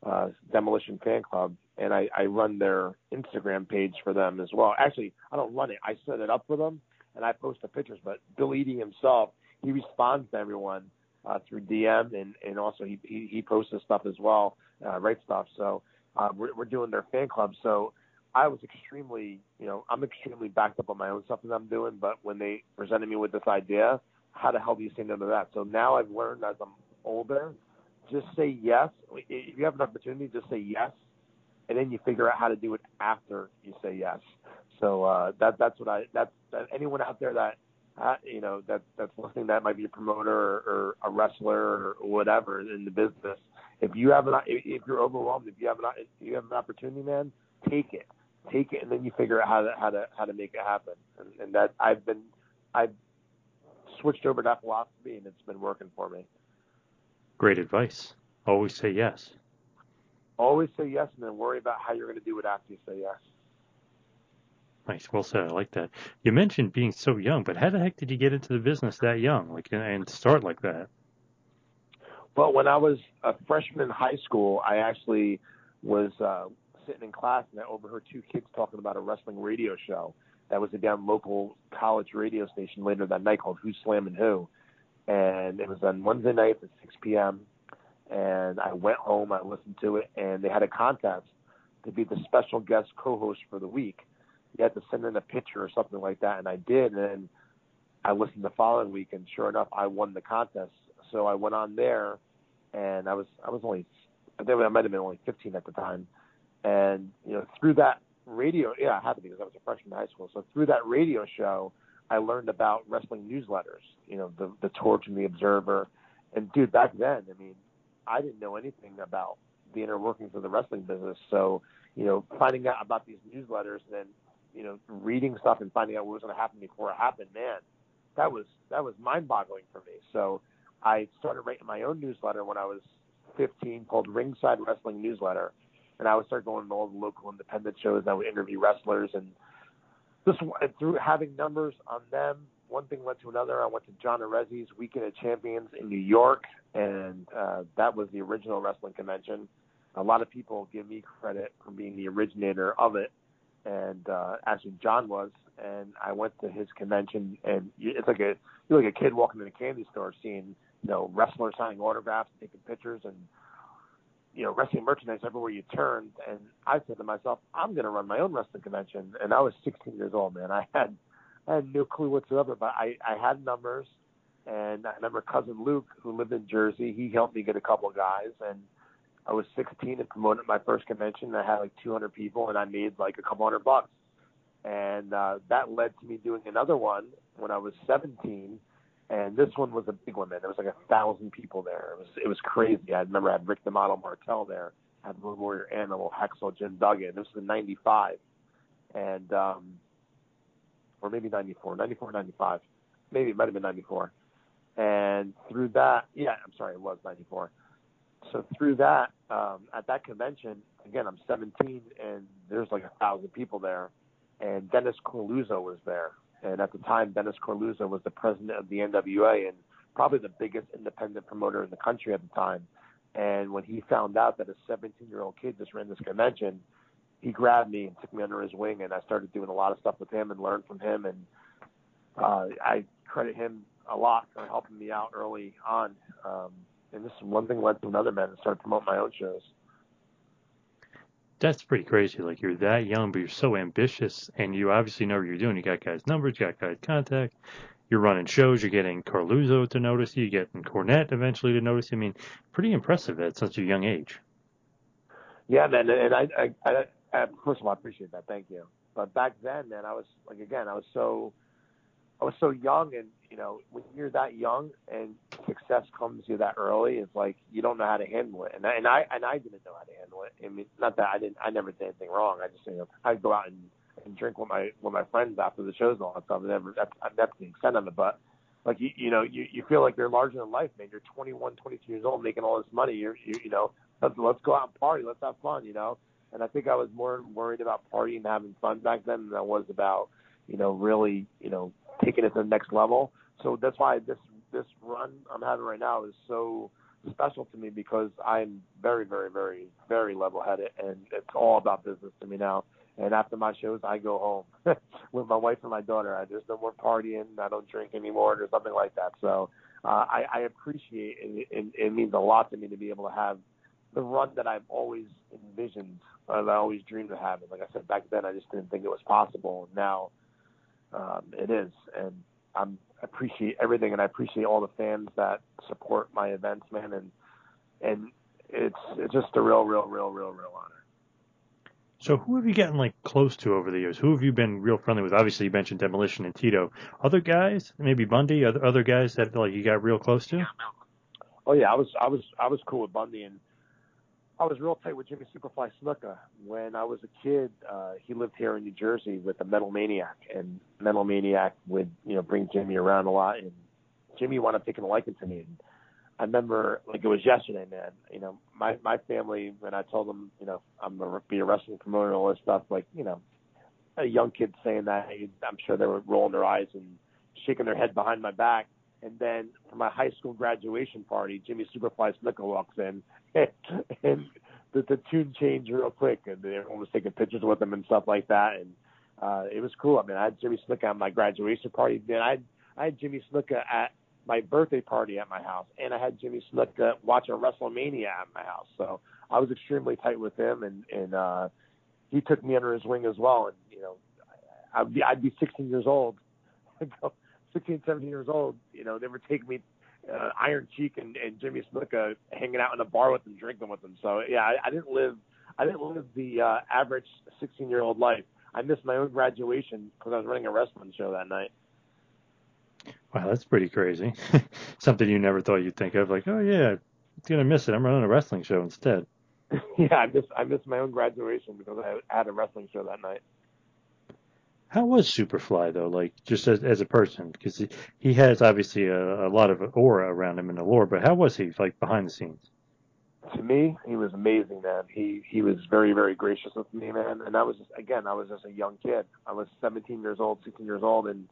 uh, Demolition Fan Club, and I, I run their Instagram page for them as well. Actually, I don't run it. I set it up for them, and I post the pictures. But Bill Eadie himself, he responds to everyone uh, through DM, and, and also he, he, he posts his stuff as well, uh, writes stuff. So uh, we're, we're doing their fan club. So I was extremely, you know, I'm extremely backed up on my own stuff that I'm doing. But when they presented me with this idea, how the hell do you say no to that? So now I've learned as I'm older, just say yes. If you have an opportunity, just say yes and then you figure out how to do it after you say yes. So uh, that that's what I that's that anyone out there that uh, you know that that's listening that might be a promoter or, or a wrestler or whatever in the business. If you have an if you're overwhelmed, if you have an if you have an opportunity, man, take it, take it, and then you figure out how to how to how to make it happen. And, and that I've been I've switched over to that philosophy, and it's been working for me. Great advice. Always say yes. Always say yes, and then worry about how you're going to do it after you say yes. Nice, well said. I like that. You mentioned being so young, but how the heck did you get into the business that young, like and start like that? Well, when I was a freshman in high school, I actually was uh, sitting in class and I overheard two kids talking about a wrestling radio show that was a damn local college radio station later that night called Who's Slamming Who, and it was on Wednesday night at 6 p.m. And I went home, I listened to it, and they had a contest to be the special guest co-host for the week you had to send in a picture or something like that, and I did. And I listened the following week, and sure enough, I won the contest. So I went on there, and I was I was only I think I might have been only 15 at the time, and you know through that radio, yeah, I had to be because I was a freshman in high school. So through that radio show, I learned about wrestling newsletters. You know, the the Torch and the Observer, and dude, back then, I mean, I didn't know anything about the inner workings of the wrestling business. So, you know, finding out about these newsletters and then you know, reading stuff and finding out what was going to happen before it happened, man, that was that was mind-boggling for me. So I started writing my own newsletter when I was 15, called Ringside Wrestling Newsletter, and I would start going to all the local independent shows. And I would interview wrestlers, and just through having numbers on them, one thing led to another. I went to John Arezzi's Weekend of Champions in New York, and uh, that was the original wrestling convention. A lot of people give me credit for being the originator of it and uh, actually John was, and I went to his convention, and it's like a you're like a kid walking in a candy store, seeing you know wrestlers signing autographs, taking pictures, and you know wrestling merchandise everywhere you turned. And I said to myself, I'm going to run my own wrestling convention, and I was 16 years old, man. I had I had no clue whatsoever, but I I had numbers, and I remember cousin Luke, who lived in Jersey, he helped me get a couple of guys, and I was 16 and promoted my first convention. I had like 200 people, and I made like a couple hundred bucks. And uh, that led to me doing another one when I was 17. And this one was a big one, man. There was like a thousand people there. It was it was crazy. I remember I had Rick the Model Martel there, I had Road Warrior Animal, Hacksaw Jim Duggan. This was in '95, and um, or maybe '94, '94, '95, maybe it might have been '94. And through that, yeah, I'm sorry, it was '94 so through that, um, at that convention, again, I'm 17 and there's like a thousand people there, and Dennis Coralluzzo was there. And at the time, Dennis Coralluzzo was the president of the NWA and probably the biggest independent promoter in the country at the time. And when he found out that a 17 year old kid just ran this convention, he grabbed me and took me under his wing, and I started doing a lot of stuff with him and learned from him. And uh, I credit him a lot for helping me out early on. Um, and this one thing led to another, man, and started promoting my own shows. That's pretty crazy. Like you're that young, but you're so ambitious, and you obviously know what you're doing. You got guys' numbers, you got guys' contact. You're running shows. You're getting Coralluzzo to notice you. You're getting Cornette eventually to notice you. I mean, pretty impressive at such a young age. Yeah, man. And I, I, I, I Uh, first of all, I appreciate that. Thank you. But back then, man, I was like, again, I was so, I was so young, and you know, when you're that young and success comes to you that early, it's like you don't know how to handle it. And I, and I and I didn't know how to handle it. I mean, not that I didn't. I never did anything wrong. I just you know I'd go out and, and drink with my with my friends after the shows and all that stuff. And never that's that's the extent on it. But like you you know you you feel like you're larger than life, man. You're 21, 22 years old, making all this money. You're you you know let's let's go out and party. Let's have fun. You know. And I think I was more worried about partying and having fun back then than I was about you know really you know taking it to the next level so that's why this this run I'm having right now is so special to me because I'm very, very, very, very level headed and it's all about business to me now. And after my shows, I go home with my wife and my daughter. I, there's no more partying. I don't drink anymore or something like that. So uh, I, I appreciate it. it. It means a lot to me to be able to have the run that I've always envisioned, that I always dreamed of having. Like I said, back then I just didn't think it was possible. And now um, it is. And I'm appreciate everything, and I appreciate all the fans that support my events, man. And and it's it's just a real, real, real, real, real honor. So who have you gotten like close to over the years? Who have you been real friendly with? Obviously, you mentioned Demolition and Tito. Other guys, maybe Bundy, other other guys that like you got real close to? Oh yeah, I was I was I was cool with Bundy and I was real tight with Jimmy Superfly Snuka. When I was a kid, uh, he lived here in New Jersey with the Metal Maniac, and Metal Maniac would, you know, bring Jimmy around a lot, and Jimmy wound up taking a liking to me. And I remember, like it was yesterday, man. You know, my my family when I told them, you know, I'm gonna be a wrestling promoter and all this stuff, like, you know, a young kid saying that, I'm sure they were rolling their eyes and shaking their head behind my back. And then for my high school graduation party, Jimmy Superfly Snuka walks in, and, and the, the tune changed real quick, and everyone was taking pictures with him and stuff like that. And uh, it was cool. I mean, I had Jimmy Snuka at my graduation party. Then I had, I had Jimmy Snuka at my birthday party at my house, and I had Jimmy Snuka watching WrestleMania at my house. So I was extremely tight with him, and and uh, he took me under his wing as well. And you know, I'd be I'd be 16 years old. 16, 17 years old, you know, they were taking me uh, Iron Sheik and, and Jimmy Snuka hanging out in a bar with them, drinking with them. So yeah, I, I didn't live I didn't live the uh, average 16 year old life. I missed my own graduation because I was running a wrestling show that night. Wow, that's pretty crazy. Something you never thought you'd think of, like, oh yeah, I'm gonna miss it. I'm running a wrestling show instead. yeah, I missed I missed my own graduation because I had a wrestling show that night. How was Superfly though? Like just as as a person, because he, he has obviously a, a lot of aura around him in the lore. But how was he like behind the scenes? To me, he was amazing, man. He he was very very gracious with me, man. And I was just, again, I was just a young kid. I was 17 years old, 16 years old, and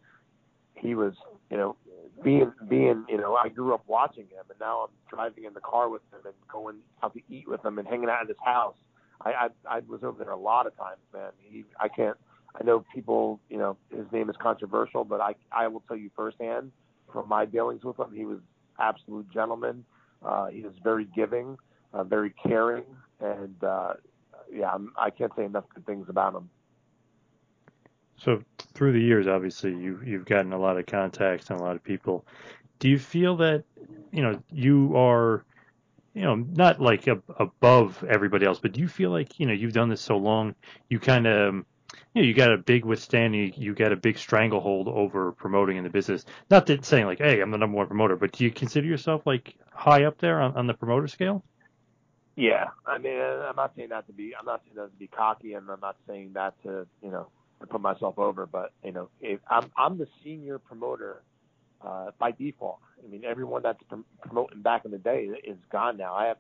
he was, you know, being being, you know, I grew up watching him, and now I'm driving in the car with him and going out to eat with him and hanging out at his house. I I, I was over there a lot of times, man. He I can't I know people, you know, his name is controversial, but I I will tell you firsthand from my dealings with him, he was absolute gentleman. Uh, he was very giving, uh, very caring, and uh, yeah, I'm, I can't say enough good things about him. So through the years, obviously, you you've gotten a lot of contacts and a lot of people. Do you feel that you know you are you know, not like above everybody else, but do you feel like, you know, you've done this so long, you kind of you know, you got a big withstanding, you got a big stranglehold over promoting in the business. Not that saying like, hey, I'm the number one promoter, but do you consider yourself like high up there on, on the promoter scale? Yeah, I mean, I'm not saying that to be, I'm not saying that to be cocky, and I'm not saying that to, you know, to put myself over, but you know, if I'm I'm the senior promoter uh, by default. I mean, everyone that's prom- promoting back in the day is gone now. I have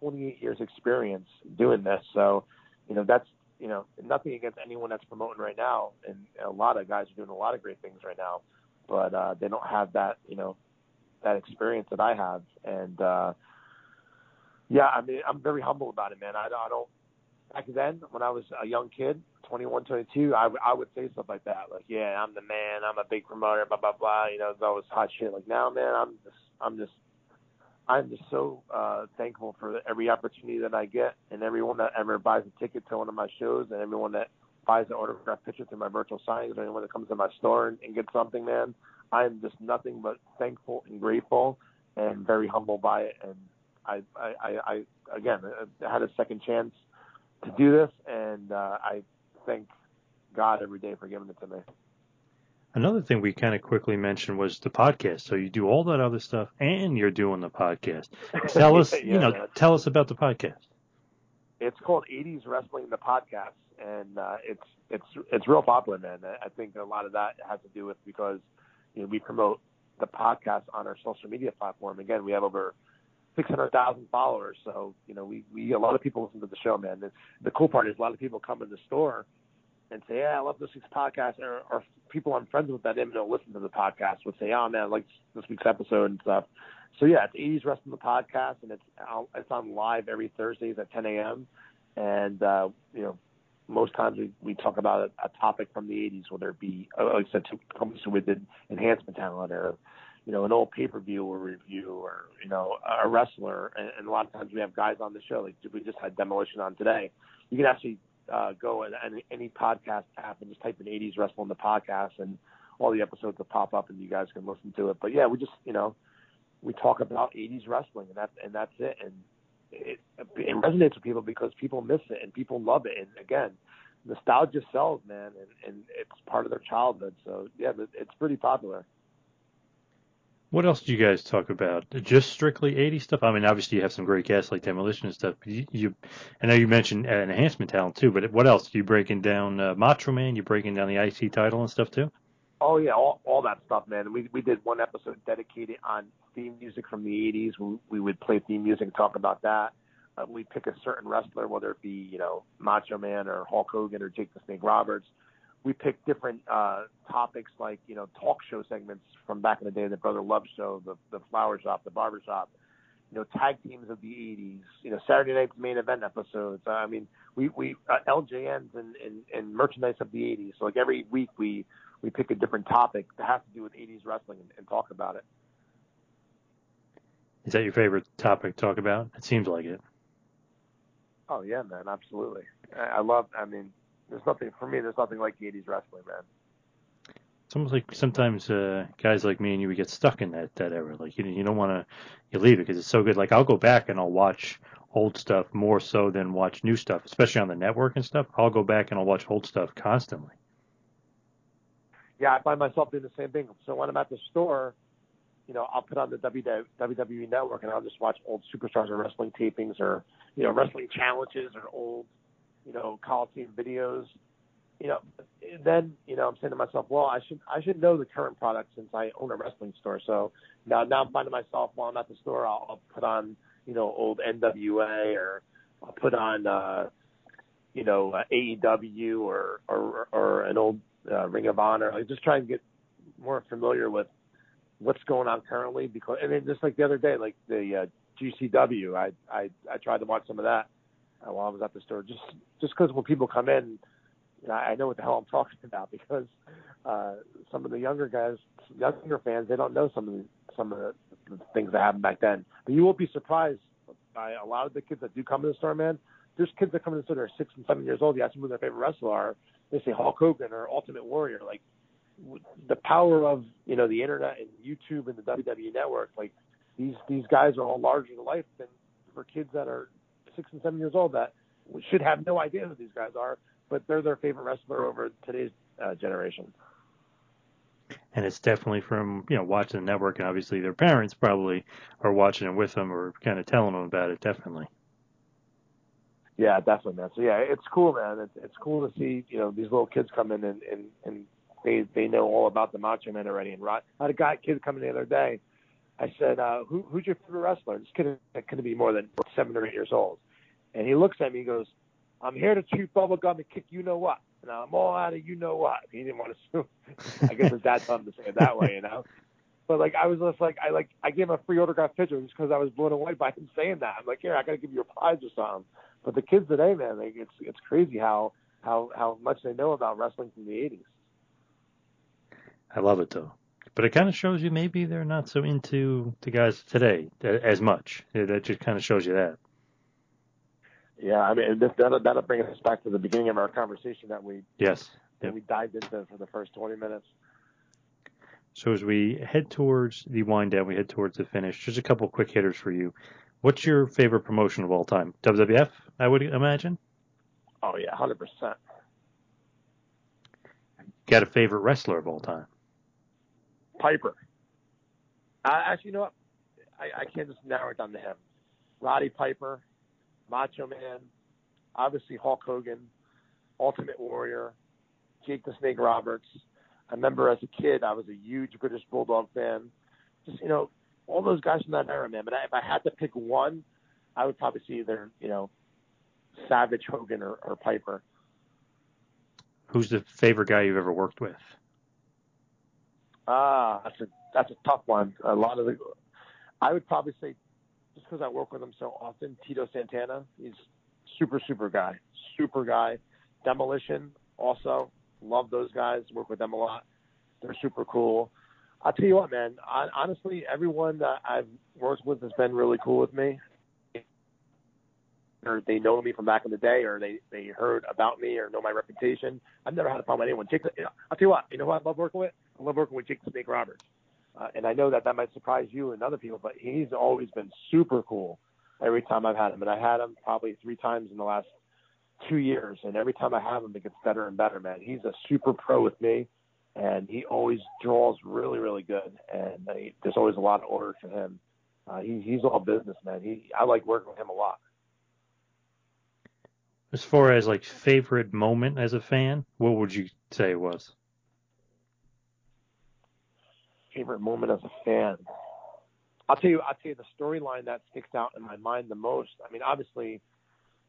28 years experience doing this, so you know that's you know, nothing against anyone that's promoting right now, and a lot of guys are doing a lot of great things right now, but uh, they don't have that, you know, that experience that I have, and uh, yeah, I mean, I'm very humble about it, man. I, I don't. Back then, when I was a young kid, 21, 22, I, I would say stuff like that, like, yeah, I'm the man, I'm a big promoter, blah blah blah. You know, it's always hot shit. Like now, man, I'm just, I'm just I'm just so uh, thankful for every opportunity that I get, and everyone that ever buys a ticket to one of my shows, and everyone that buys an autograph picture to my virtual signings, or anyone that comes to my store and, and gets something, man. I am just nothing but thankful and grateful, and very humble by it. And I, I, I, I again, I had a second chance to do this, and uh, I thank God every day for giving it to me. Another thing we kind of quickly mentioned was the podcast. So you do all that other stuff and you're doing the podcast. Tell us, yeah, you know, man. tell us about the podcast. It's called 80s Wrestling the podcast and uh, it's it's it's real popular, man. I think a lot of that has to do with because you know we promote the podcast on our social media platform. Again, we have over 600,000 followers, so you know we we a lot of people listen to the show, man. The, the cool part is a lot of people come in the store and say, "Yeah, I love this week's podcast," or, or people I'm friends with that don't listen to the podcast would say, "Oh man, I like this week's episode and stuff." So yeah, it's 80s Wrestling the podcast, and it's it's on live every Thursdays at 10 a.m. And uh, you know, most times we, we talk about a, a topic from the 80s, whether it be uh, like I said, to companies who did enhancement talent or you know an old pay per view or review or you know a wrestler. And, and a lot of times we have guys on the show. Like we just had Demolition on today. You can actually uh, go and any, podcast app and just type in 80s Wrestling the podcast, and all the episodes will pop up, and you guys can listen to it. But yeah, we just you know we talk about 80s wrestling, and that's and that's it. And it, it resonates with people because people miss it and people love it. And again, nostalgia sells, man, and, and it's part of their childhood. So yeah, it's pretty popular. What else do you guys talk about? Just strictly 80 stuff? I mean, obviously you have some great guests like Demolition and stuff. You, you I know you mentioned uh, enhancement talent too, but what else? Are You breaking down uh, Macho Man? You breaking down the IC title and stuff too? Oh yeah, all, all that stuff, man. We we did one episode dedicated on theme music from the 80s. We, we would play theme music and talk about that. Uh, we pick a certain wrestler, whether it be you know Macho Man or Hulk Hogan or Jake the Snake Roberts we picked different uh, topics like you know talk show segments from back in the day, the Brother Love Show, the the Flower Shop, the Barber Shop, you know tag teams of the '80s, you know Saturday Night's main event episodes. I mean, we we uh, LJNs and, and and merchandise of the '80s. So like every week we we pick a different topic that has to do with '80s wrestling and, and talk about it. Is that your favorite topic to talk about? It seems like it. Oh yeah, man, absolutely. I, I love. I mean, there's nothing for me. There's nothing like the '80s wrestling, man. It's almost like sometimes uh, guys like me and you we get stuck in that that era. Like you you don't want to you leave it because it's so good. Like I'll go back and I'll watch old stuff more so than watch new stuff, especially on the network and stuff. I'll go back and I'll watch old stuff constantly. Yeah, I find myself doing the same thing. So when I'm at the store, you know, I'll put on the WWE Network and I'll just watch old superstars or wrestling tapings or you know wrestling challenges or old Coliseum videos, you know, then, you know, I'm saying to myself, well, I should, I should know the current product since I own a wrestling store. So now, now I'm finding myself while I'm at the store, I'll, I'll put on, you know, old NWA or I'll put on, uh, you know, uh, AEW or, or, or an old uh, Ring of Honor. Like just try and get more familiar with what's going on currently because, and then just like the other day, like the, uh, GCW, I, I, I tried to watch some of that while I was at the store. Just just because when people come in, I know what the hell I'm talking about because uh, some of the younger guys, younger fans, they don't know some of the some of the, things that happened back then. But you will be surprised by a lot of the kids that do come to the store, man. There's kids that come to the store that are six and seven years old. You ask them who their favorite wrestler are. They say Hulk Hogan or Ultimate Warrior. Like the power of you know the internet and YouTube and the WWE network. Like these these guys are all larger than life than for kids that are six and seven years old that should have no idea who these guys are, but they're their favorite wrestler over today's uh, generation. And it's definitely from you know watching the network, and obviously their parents probably are watching it with them or kind of telling them about it. Definitely. Yeah, definitely, man. So yeah, it's cool, man. It's it's cool to see you know these little kids come in and and and they they know all about the Macho Man already. And I had a guy kid come in the other day. I said, uh, Who, "Who's your favorite wrestler?" This kid couldn't be more than seven or eight years old. And he looks at me and goes, I'm here to chew bubble gum and kick you know what. And I'm all out of you know what. He didn't want to sue. I guess his dad told him to say it that way, you know. But like I was just like I like I gave him a free autograph picture just because I was blown away by him saying that. I'm like, here, I gotta give you a prize or something. But the kids today, man, like it's it's crazy how how how much they know about wrestling from the '80s. I love it though, but it kind of shows you maybe they're not so into the guys today as much. That just kind of shows you that. Yeah, I mean this, that'll, that'll bring us back to the beginning of our conversation that we yes that yep. we dived into for the first 20 minutes. So as we head towards the wind down, we head towards the finish. Just a couple quick hitters for you. What's your favorite promotion of all time? WWF, I would imagine. Oh yeah, hundred percent. Got a favorite wrestler of all time? Piper. Uh, actually, you know what? I, I can't just narrow it down to him. Roddy Piper, Macho Man, obviously Hulk Hogan, Ultimate Warrior, Jake the Snake Roberts. I remember as a kid, I was a huge British Bulldog fan. Just you know, all those guys from that era, man. But if I had to pick one, I would probably see either you know, Savage, Hogan, or, or Piper. Who's the favorite guy you've ever worked with? Ah, that's a that's a tough one. A lot of the, I would probably say just because I work with him so often. Tito Santana, he's super, super guy, super guy. Demolition, also love those guys. Work with them a lot. They're super cool. I'll tell you what, man. I, honestly, everyone that I've worked with has been really cool with me. Or they know me from back in the day, or they they heard about me, or know my reputation. I've never had a problem with anyone. Jake, I'll tell you what. You know who I love working with? I love working with Jake Snake Roberts. Uh, and I know that that might surprise you and other people, but he's always been super cool. every time I've had him, and I had him probably three times in the last two years, and every time I have him, it gets better and better, man. He's a super pro with me, and he always draws really, really good, and uh, he, there's always a lot of orders for him. Uh, he, he's all business, man. He, I like working with him a lot. As far as like favorite moment as a fan, what would you say it was? Favorite moment as a fan. I'll tell you. I'll tell you the storyline that sticks out in my mind the most. I mean, obviously,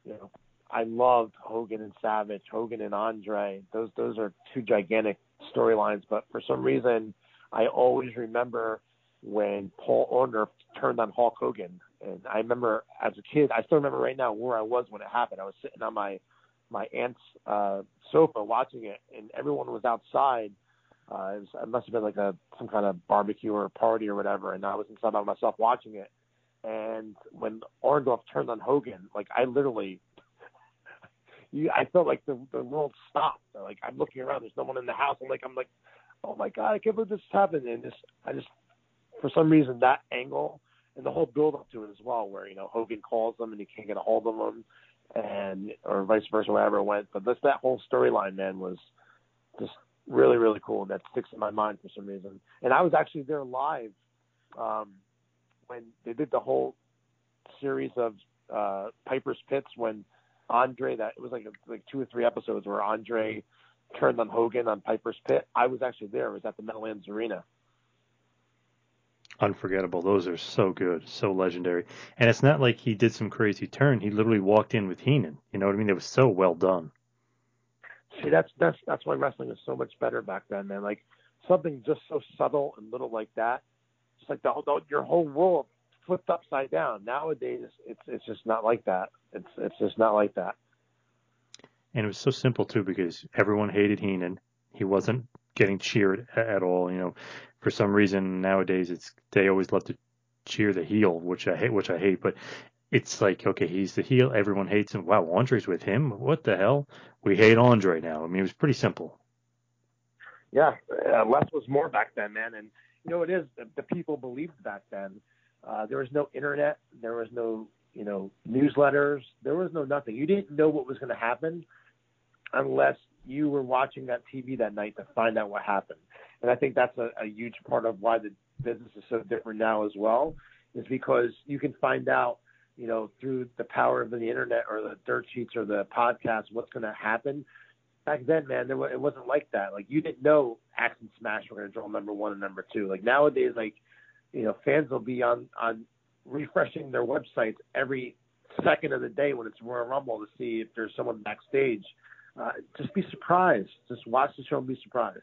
you know, I loved Hogan and Savage, Hogan and Andre. Those those are two gigantic storylines. But for some reason, I always remember when Paul Orndorff turned on Hulk Hogan. And I remember as a kid, I still remember right now where I was when it happened. I was sitting on my my aunt's uh, sofa watching it, and everyone was outside. Uh, it, was, it must have been like a some kind of barbecue or party or whatever, and I was inside by myself watching it. And when Orndorff turned on Hogan, like I literally, you, I felt like the the world stopped. Like I'm looking around, there's no one in the house. I'm like, I'm like, oh my god, I can't believe this happened. And just, I just, for some reason, that angle and the whole build up to it as well, where you know Hogan calls them and he can't get a hold of them, and or vice versa, wherever it went. But this that whole storyline, man, was just really really cool. That sticks in my mind for some reason. And I was actually there live um, when they did the whole series of uh, Piper's Pits when Andre that it was like like two or three episodes where Andre turned on Hogan on Piper's Pit. I was actually there. It was at the Meadowlands Arena unforgettable. Those are so good, so legendary. And it's not like he did some crazy turn. He literally walked in with Heenan. You know what I mean? It was so well done. See, that's that's that's why wrestling was so much better back then, man. Like something just so subtle and little like that, It's like the, the your whole world flipped upside down. Nowadays, it's it's just not like that. It's it's just not like that. And it was so simple too because everyone hated Heenan. He wasn't getting cheered at all. You know, for some reason nowadays it's they always love to cheer the heel, which I hate, which I hate. But it's like, okay, he's the heel. Everyone hates him. Wow, Andre's with him. What the hell? We hate Andre now. I mean, it was pretty simple. Yeah, uh, less was more back then, man. And you know, it is the, the people believed back then. Uh, there was no internet. There was no, you know, newsletters. There was no nothing. You didn't know what was going to happen unless you were watching that TV that night to find out what happened. And I think that's a, a huge part of why the business is so different now as well, is because you can find out, you know, through the power of the internet or the dirt sheets or the podcast what's going to happen. Back then, man, there, it wasn't like that. Like you didn't know Ax and Smash were going to draw number one and number two. Like nowadays, like you know, fans will be on on refreshing their websites every second of the day when it's Royal Rumble to see if there's someone backstage uh, just be surprised. Just watch the show and be surprised.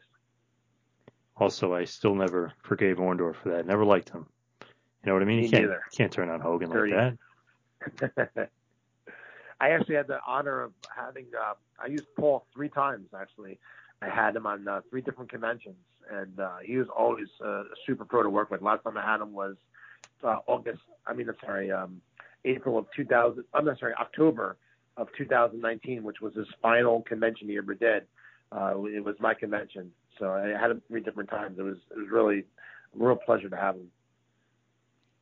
Also, I still never forgave Orndorff for that. Never liked him. You know what I mean? Me you can't, neither. can't turn on Hogan like that. I actually had the honor of having. Uh, I used Paul three times actually. I had him on uh, three different conventions, and uh, he was always uh, super pro to work with. Last time I had him was uh, August. I mean, I'm sorry, um, April of 2000. I'm not sorry, October of 2019, which was his final convention he ever did. Uh, it was my convention, so I had him three different times. It was it was really a real pleasure to have him.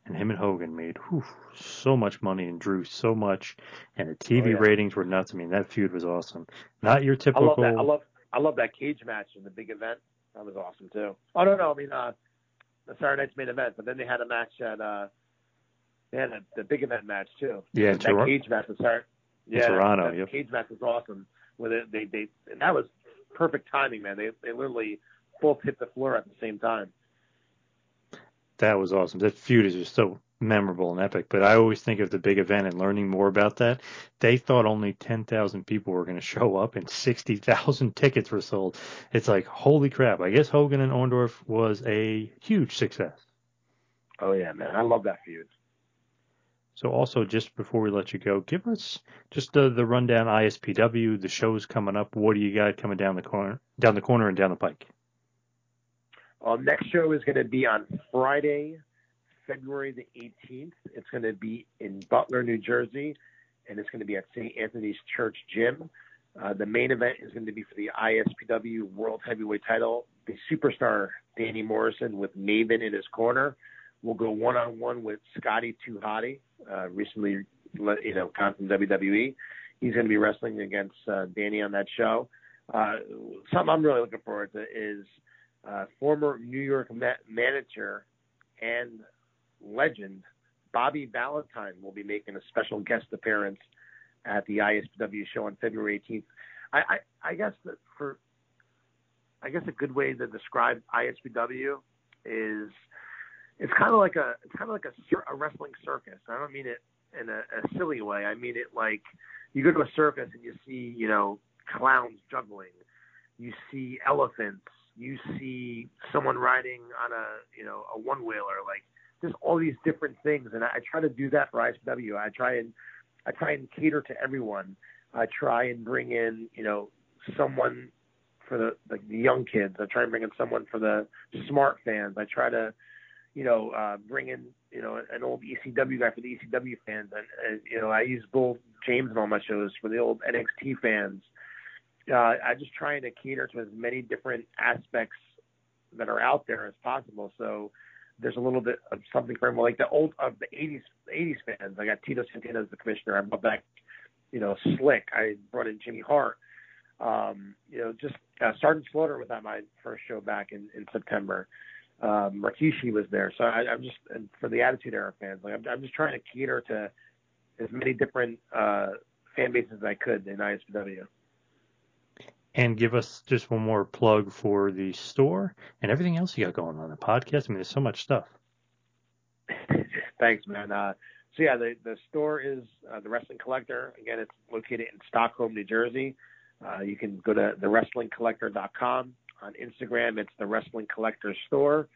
And him and Hogan made whew, so much money and drew so much, and the TV oh, yeah. ratings were nuts. I mean, that feud was awesome. Not your typical. I love that. I love I love that cage match in the big event. That was awesome too. Oh no, no, I mean uh, the Saturday Night's main event, but then they had a match at uh, they had a, the big event match too. Yeah, that Tor- cage match was Saturday. Yeah, Toronto. That yep. cage match was awesome. Where they, they they that was perfect timing, man. They they literally both hit the floor at the same time. That was awesome. That feud is just so memorable and epic. But I always think of the big event and learning more about that. They thought only 10,000 people were going to show up and 60,000 tickets were sold. It's like, holy crap. I guess Hogan and Orndorff was a huge success. Oh, yeah, man. I love that feud. So also, just before we let you go, give us just the, the rundown ISPW, the shows coming up. What do you got coming down the corner, down the corner and down the pike? Our next show is going to be on Friday, February the 18th. It's going to be in Butler, New Jersey, and it's going to be at St. Anthony's Church Gym. Uh, the main event is going to be for the ISPW World Heavyweight title. The superstar Danny Morrison with Maven in his corner will go one on one with Scotty Hottie uh, recently, you know, gone from WWE. He's going to be wrestling against uh, Danny on that show. Uh, something I'm really looking forward to is uh, former New York ma- manager and legend Bobby Valentine will be making a special guest appearance at the ISPW show on February 18th. I, I, I guess that for I guess a good way to describe ISPW is it's kind of like a it's kind of like a, a wrestling circus. I don't mean it in a, a silly way. I mean it like you go to a circus and you see you know clowns juggling, you see elephants, you see someone riding on a you know a one wheeler, like just all these different things. And I, I try to do that for ISPW. I try and I try and cater to everyone. I try and bring in you know someone for the like the young kids. I try and bring in someone for the smart fans. I try to you know, uh, bring in, you know, an old ECW guy for the ECW fans. And, and you know, I use Bull James in all my shows for the old NXT fans. Uh, I just trying to cater to as many different aspects that are out there as possible. So there's a little bit of something for everyone, like the old of the 80s 80s fans. I got Tito Santana as the commissioner. I brought back, you know, Slick. I brought in Jimmy Hart. Um, you know, just uh, Sergeant Slaughter was at my first show back in, in September um, Rikishi was there. So I, I'm just for the Attitude Era fans, like I'm, I'm just trying to cater to as many different uh, fan bases as I could in ISPW. And give us just one more plug for the store and everything else you got going on the podcast. I mean, there's so much stuff. Thanks, man. Uh, so yeah, the the store is uh, the Wrestling Collector. Again, it's located in Stockholm, New Jersey. Uh, you can go to thewrestlingcollector.com. On Instagram, it's the Wrestling Collector Store.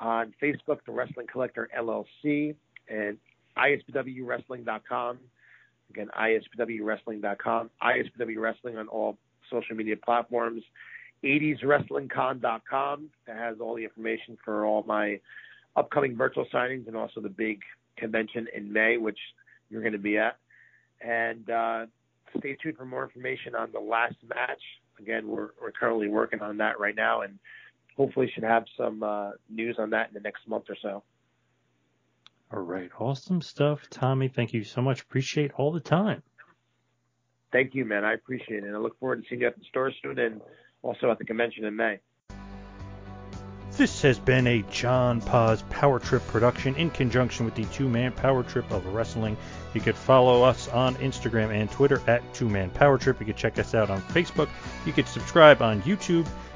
On Facebook, the Wrestling Collector LLC, and ISPWWrestling.com. Again, ISPWWrestling.com. ISPW Wrestling on all social media platforms. 80swrestlingcon.com that has all the information for all my upcoming virtual signings and also the big convention in May, which you're going to be at. And uh, stay tuned for more information on the last match again, we're, we're currently working on that right now, and hopefully should have some uh, news on that in the next month or so. All right, awesome stuff, Tommy. Thank you so much. Appreciate all the time. Thank you, man. I appreciate it. And I look forward to seeing you at the store soon and also at the convention in May. This has been a John Paz Power Trip production in conjunction with the Two Man Power Trip of Wrestling. You could follow us on Instagram and Twitter at Two Man Power Trip. You could check us out on Facebook. You could subscribe on YouTube.